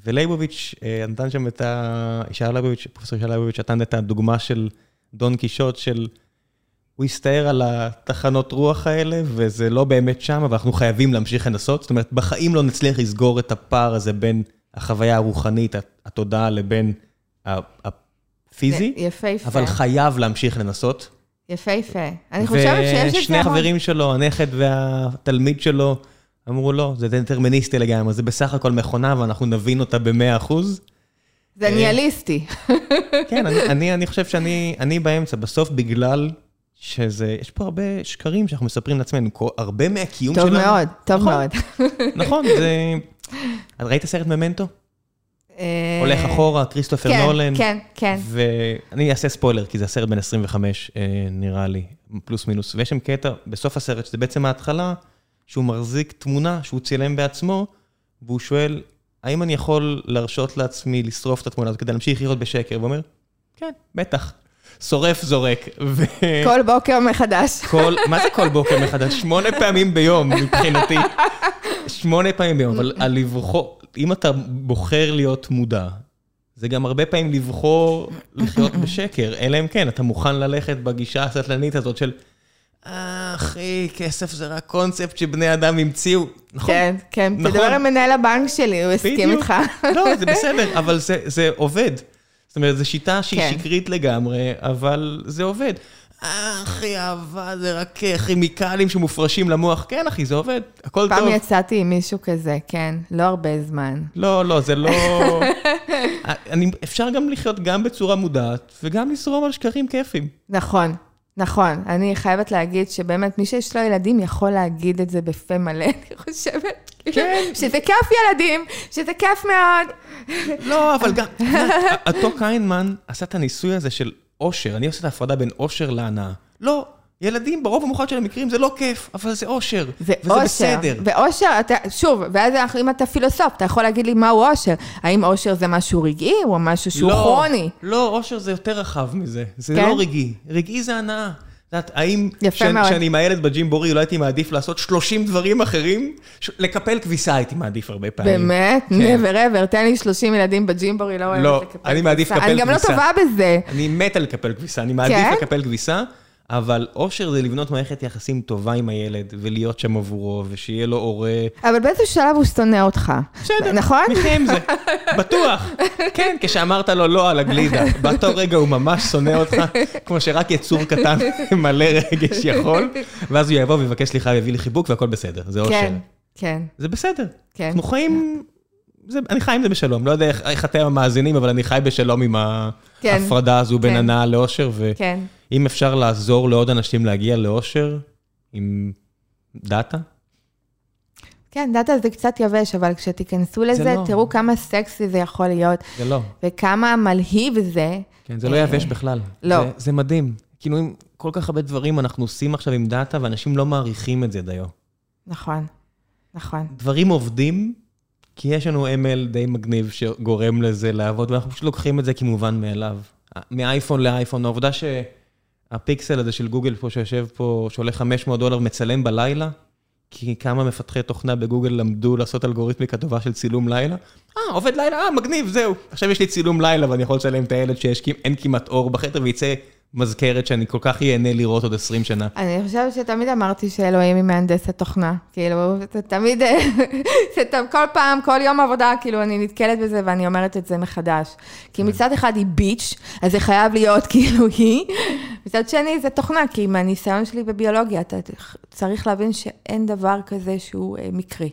A: ולייבוביץ' אה, נתן שם את ה... ישעיה לייבוביץ', פרופסור ישעיה לייבוביץ' נתן את הדוגמה של דון קישוט, של... הוא הסתער על התחנות רוח האלה, וזה לא באמת שם, אבל אנחנו חייבים להמשיך לנסות. זאת אומרת, בחיים לא נצליח לסגור את הפער הזה בין החוויה הרוחנית, התודעה, לבין הפיזי.
B: יפהפה.
A: אבל חייב להמשיך לנסות.
B: יפהפה. אני חושבת שיש את זה...
A: ושני החברים שלו, הנכד והתלמיד שלו, אמרו לא, זה דטרמיניסטי לגמרי, זה בסך הכל מכונה ואנחנו נבין אותה במאה אחוז.
B: זה אה, ניאליסטי.
A: כן, אני, אני חושב שאני באמצע, בסוף בגלל שזה, יש פה הרבה שקרים שאנחנו מספרים לעצמנו, הרבה מהקיום
B: טוב
A: שלנו.
B: טוב מאוד, טוב נכון, מאוד.
A: נכון, זה... ראית סרט ממנטו? אה, הולך אחורה, כריסטופר כן, נולן.
B: כן, כן.
A: ואני אעשה ספוילר, כי זה הסרט בן 25, אה, נראה לי, פלוס מינוס. ויש שם קטע בסוף הסרט, שזה בעצם ההתחלה, שהוא מחזיק תמונה שהוא צילם בעצמו, והוא שואל, האם אני יכול להרשות לעצמי לשרוף את התמונה הזאת כדי להמשיך לראות בשקר? והוא אומר, כן, בטח. שורף, זורק. ו...
B: כל בוקר מחדש.
A: כל, מה זה כל בוקר מחדש? שמונה פעמים ביום מבחינתי. שמונה פעמים ביום, אבל לבחור, אם אתה בוחר להיות מודע, זה גם הרבה פעמים לבחור לחיות בשקר, אלא אם כן, אתה מוכן ללכת בגישה הסטלנית הזאת של, אה, אחי, כסף זה רק קונספט שבני אדם המציאו. נכון.
B: כן, כן,
A: נכון.
B: תדבר עם מנהל הבנק שלי, הוא הסכים. איתך.
A: לא, זה בסדר, אבל זה, זה עובד. אומרת, זו שיטה שהיא
B: כן.
A: שקרית לגמרי, אבל זה עובד. אה, אחי, אהבה זה רק כימיקלים שמופרשים למוח. כן, אחי, זה עובד, הכל
B: פעם
A: טוב.
B: יצאתי עם מישהו כזה, כן, לא הרבה זמן.
A: לא, לא, זה לא... אני, אפשר גם לחיות גם בצורה מודעת, וגם לזרום על שקרים כיפים.
B: נכון, נכון. אני חייבת להגיד שבאמת, מי שיש לו ילדים יכול להגיד את זה בפה מלא, אני חושבת.
A: כן.
B: שזה כיף ילדים, שזה כיף מאוד.
A: לא, אבל גם, אותו קיינמן עשה את הניסוי הזה של אושר. אני עושה את ההפרדה בין אושר להנאה. לא, ילדים, ברוב המוחלט של המקרים זה לא כיף, אבל זה אושר.
B: זה
A: וזה
B: אושר.
A: בסדר.
B: ואושר, אתה, שוב, ואז אנחנו- אם אתה פילוסוף, אתה יכול להגיד לי מהו אושר. האם אושר זה משהו רגעי, או משהו שהוא
A: לא,
B: כרוני?
A: לא, אושר זה יותר רחב מזה. זה
B: כן?
A: לא רגעי. רגעי זה הנאה. את יודעת, האם כשאני- עם הילד בג'ימבורי, לא הייתי מעדיף לעשות 30 דברים אחרים? ש- לקפל כביסה הייתי מעדיף הרבה פעמים.
B: באמת?
A: כן.
B: never ever, תן לי 30 ילדים בג'ימבורי, לא אוהבת
A: לא,
B: לקפל
A: אני מעדיף
B: כביסה.
A: לקפל
B: אני גם לא
A: כביסה.
B: טובה בזה.
A: אני מת על לקפל כביסה, אני מעדיף
B: כן?
A: לקפל כביסה, אבל אושר זה לבנות מערכת יחסים טובה עם הילד, ולהיות שם עבורו, ושיהיה לו הורה.
B: אבל באיזה שלב הוא שונא אותך.
A: בסדר,
B: נכון?
A: נחיה עם זה, בטוח. כן, כשאמרת לו לא על הגלידה, באותו רגע הוא ממש שונא אותך, כמו שרק יצור קטן מלא רגש יכול, ואז הוא יבוא ויבקש סליחה ויביא לי חיבוק והכל בסדר, זה אושר.
B: כן, כן,
A: זה בסדר.
B: כן.
A: אנחנו חיים, זה, אני חי עם זה בשלום, לא יודע איך, איך אתם המאזינים, אבל אני חי בשלום עם
B: כן,
A: ההפרדה הזו בין
B: כן.
A: הנאה לאושר, ו...
B: כן.
A: אם אפשר לעזור לעוד אנשים להגיע לאושר עם דאטה,
B: כן, דאטה זה קצת יבש, אבל כשתיכנסו לזה,
A: לא.
B: תראו כמה סקסי זה יכול להיות,
A: זה לא.
B: וכמה מלהיב זה.
A: כן, זה לא
B: אה,
A: יבש בכלל.
B: לא.
A: זה, זה מדהים. כאילו, עם כל כך הרבה דברים אנחנו עושים עכשיו עם דאטה, ואנשים לא מעריכים את זה דיו.
B: נכון, נכון.
A: דברים עובדים, כי יש לנו ML די מגניב שגורם לזה לעבוד, ואנחנו פשוט לוקחים את זה כמובן מאליו. מאייפון לאייפון, העובדה שהפיקסל הזה של גוגל פה, שיושב פה, שעולה 500 דולר, מצלם בלילה, כי כמה מפתחי תוכנה בגוגל למדו לעשות אלגוריתמיקה טובה של צילום לילה. אה, עובד לילה, אה, מגניב, זהו. עכשיו יש לי צילום לילה ואני יכול לצלם את הילד שיש, אין כמעט אור בחדר, ויצא מזכרת שאני כל כך ייהנה לראות עוד 20 שנה.
B: אני חושבת שתמיד אמרתי שאלוהים היא מהנדסת תוכנה. כאילו, זה תמיד, זה כל פעם, כל יום עבודה, כאילו, אני נתקלת בזה ואני אומרת את זה מחדש. כי מצד אחד היא ביץ', אז זה חייב להיות כאילו היא. מצד שני, זה תוכנה, כי מהניסיון שלי בביולוגיה, אתה צריך להבין שאין דבר כזה שהוא אה, מקרי.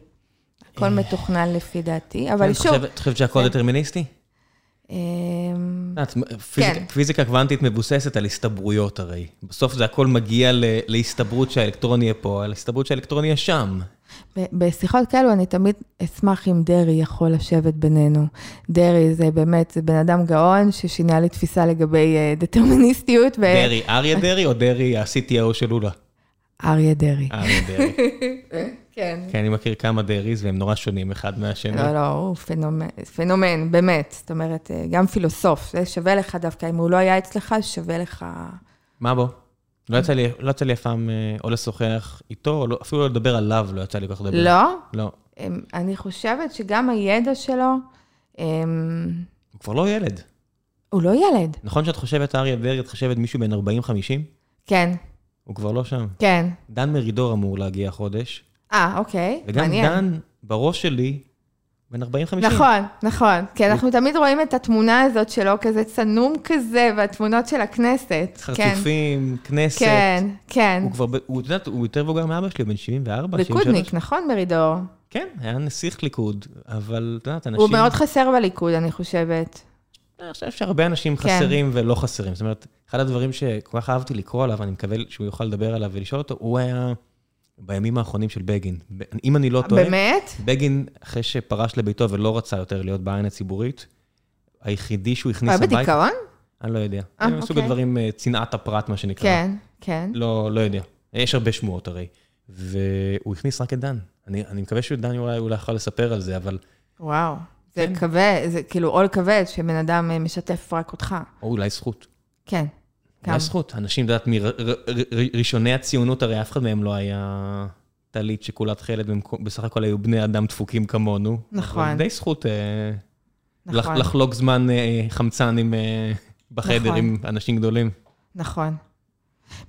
B: הכל מתוכנן לפי דעתי, אבל
A: כן,
B: שוב,
A: את חושבת- שהכל
B: זה-
A: דטרמיניסטי?
B: אמ,
A: יודעת, פיזיקה- קוונטית מבוססת על הסתברויות הרי. בסוף זה הכל מגיע להסתברות שהאלקטרון יהיה פה, על הסתברות שהאלקטרון יהיה שם.
B: בשיחות כאלו אני תמיד אשמח אם דרעי יכול לשבת בינינו. דרעי זה באמת, זה בן אדם גאון ששינה לי תפיסה לגבי אה, דטרמיניסטיות. ו-
A: דרעי, אריה דרעי או דרעי ה-CTO של לולה?
B: אריה דרעי.
A: אריה דרעי.
B: כן.
A: כן, אני מכיר כמה דרעיז והם נורא שונים אחד מהשני.
B: לא, לא, הוא פנומן, פנומן, באמת. זאת אומרת, אה, גם פילוסוף, זה שווה לך דווקא, אם הוא לא היה אצלך, שווה לך...
A: מה בו? לא יצא לי, לא יצא לי אף פעם אה, או לשוחח איתו, או לא- אפילו לא לדבר עליו לא יצא לי כל כך לדבר.
B: לא?
A: לא.
B: אמ, אני חושבת שגם הידע שלו, אמ,
A: הוא כבר לא ילד.
B: הוא לא ילד.
A: נכון שאת חושבת אריה דרעי, את חושבת מישהו בן 40-50?
B: כן,
A: הוא כבר לא שם.
B: כן.
A: דן מרידור אמור להגיע חודש,
B: אה, אוקיי,
A: וגם
B: מעניין.
A: דן, בראש שלי, בן 40-50.
B: נכון, נכון. כי אנחנו תמיד רואים את התמונה הזאת שלו כזה צנום כזה, והתמונות של הכנסת. כן,
A: חרצופים, כנסת.
B: כן, כן.
A: הוא כבר, הוא, את יודעת, הוא יותר מבוגר מאבא שלי, הוא בן 74, 73.
B: ליכודניק, נכון, מרידור?
A: כן, היה נסיך ליכוד, אבל את יודעת, אנשים...
B: הוא מאוד חסר בליכוד, אני חושבת.
A: אני חושב שהרבה אנשים
B: כן.
A: חסרים ולא חסרים. זאת אומרת, אחד הדברים שכל כך אהבתי לקרוא עליו, אני מקווה שהוא יוכל לדבר עליו ולשאול אותו, הוא היה בימים האחרונים של בגין. אם אני לא טועה,
B: באמת?
A: בגין, אחרי שפרש לביתו ולא רצה יותר להיות בעין הציבורית, היחידי שהוא
B: הוא
A: הכניס
B: היה
A: הביתה...
B: בדיכאון?
A: אני לא יודע.
B: אה,
A: זה מסוג
B: אוקיי.
A: הדברים, אה, צנעת הפרט, מה שנקרא.
B: כן, כן.
A: לא, לא יודע. יש הרבה שמועות הרי. והוא הכניס רק את דן. אני, אני מקווה שדן אולי, אולי יכול לספר על זה, אבל...
B: וואו. זה
A: כן.
B: כבד, זה כאילו עול כבד שבן אדם אה, משתף רק אותך.
A: או אולי זכות.
B: כן.
A: אולי זכות. אנשים, את יודעת, מראשוני הציונות, הרי אף אחד מהם לא היה טלית שכולה תכלת, בסך הכל היו בני אדם דפוקים כמונו.
B: נכון.
A: די זכות אה,
B: נכון.
A: לחלוק זמן אה, חמצן עם, אה, בחדר
B: נכון.
A: עם אנשים גדולים.
B: נכון.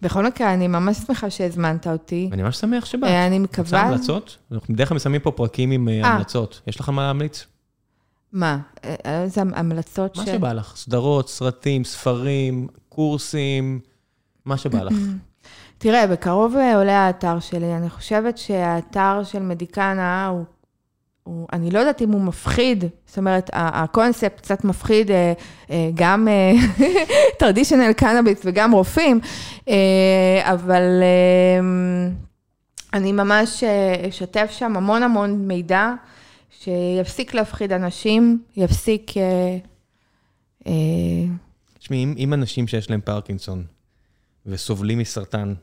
B: בכל מקרה, אני ממש שמחה שהזמנת אותי.
A: ואני ממש שמח שבאת.
B: אני
A: רוצה
B: מקווה...
A: המלצות? אנחנו בדרך כלל מסיימים פה פרקים עם. המלצות. יש לך מה להמליץ?
B: מה? איזה המלצות
A: מה שבא לך. סדרות, סרטים, ספרים, קורסים, מה שבא לך.
B: תראה, בקרוב אה, עולה האתר שלי. אני חושבת שהאתר של מדיקנה הוא... הוא, אני לא יודעת אם הוא מפחיד, זאת אומרת, הקונספט קצת מפחיד אה, אה, גם טרדישיונל קנאביס וגם רופאים, אבל אני ממש אשתף שם המון המון מידע שיפסיק להפחיד אנשים, יפסיק...
A: תשמעי, אם, אם אנשים שיש להם פרקינסון וסובלים מסרטן,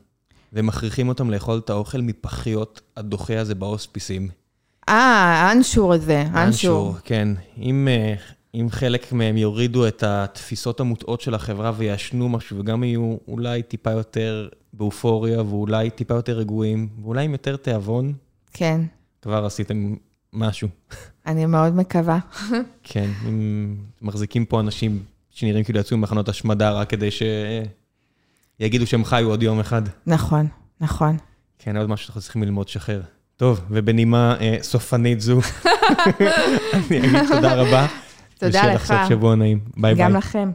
A: ומכריחים אותם לאכול את האוכל מפחיות הדוחה הזה בהוספיסים.
B: אה, האנשור הזה, האנשור.
A: כן. אם, אה, אם חלק מהם יורידו את התפיסות המוטעות של החברה ויעשנו משהו, וגם יהיו אולי טיפה יותר באופוריה, ואולי טיפה יותר רגועים, ואולי עם יותר תיאבון,
B: כן,
A: כבר עשיתם משהו.
B: אני מאוד מקווה.
A: כן, אם מחזיקים פה אנשים שנראים כאילו יצאו ממחנות השמדה רק כדי שיגידו שהם חיו עוד יום אחד.
B: נכון, נכון.
A: כן, עוד משהו שאנחנו צריכים ללמוד שחרר. טוב, ובנימה אה, סופנית זו, אני אגיד תודה רבה.
B: תודה
A: ושיהיה
B: לך.
A: לך סוף שבוע נעים. ביי ביי.
B: גם לכם.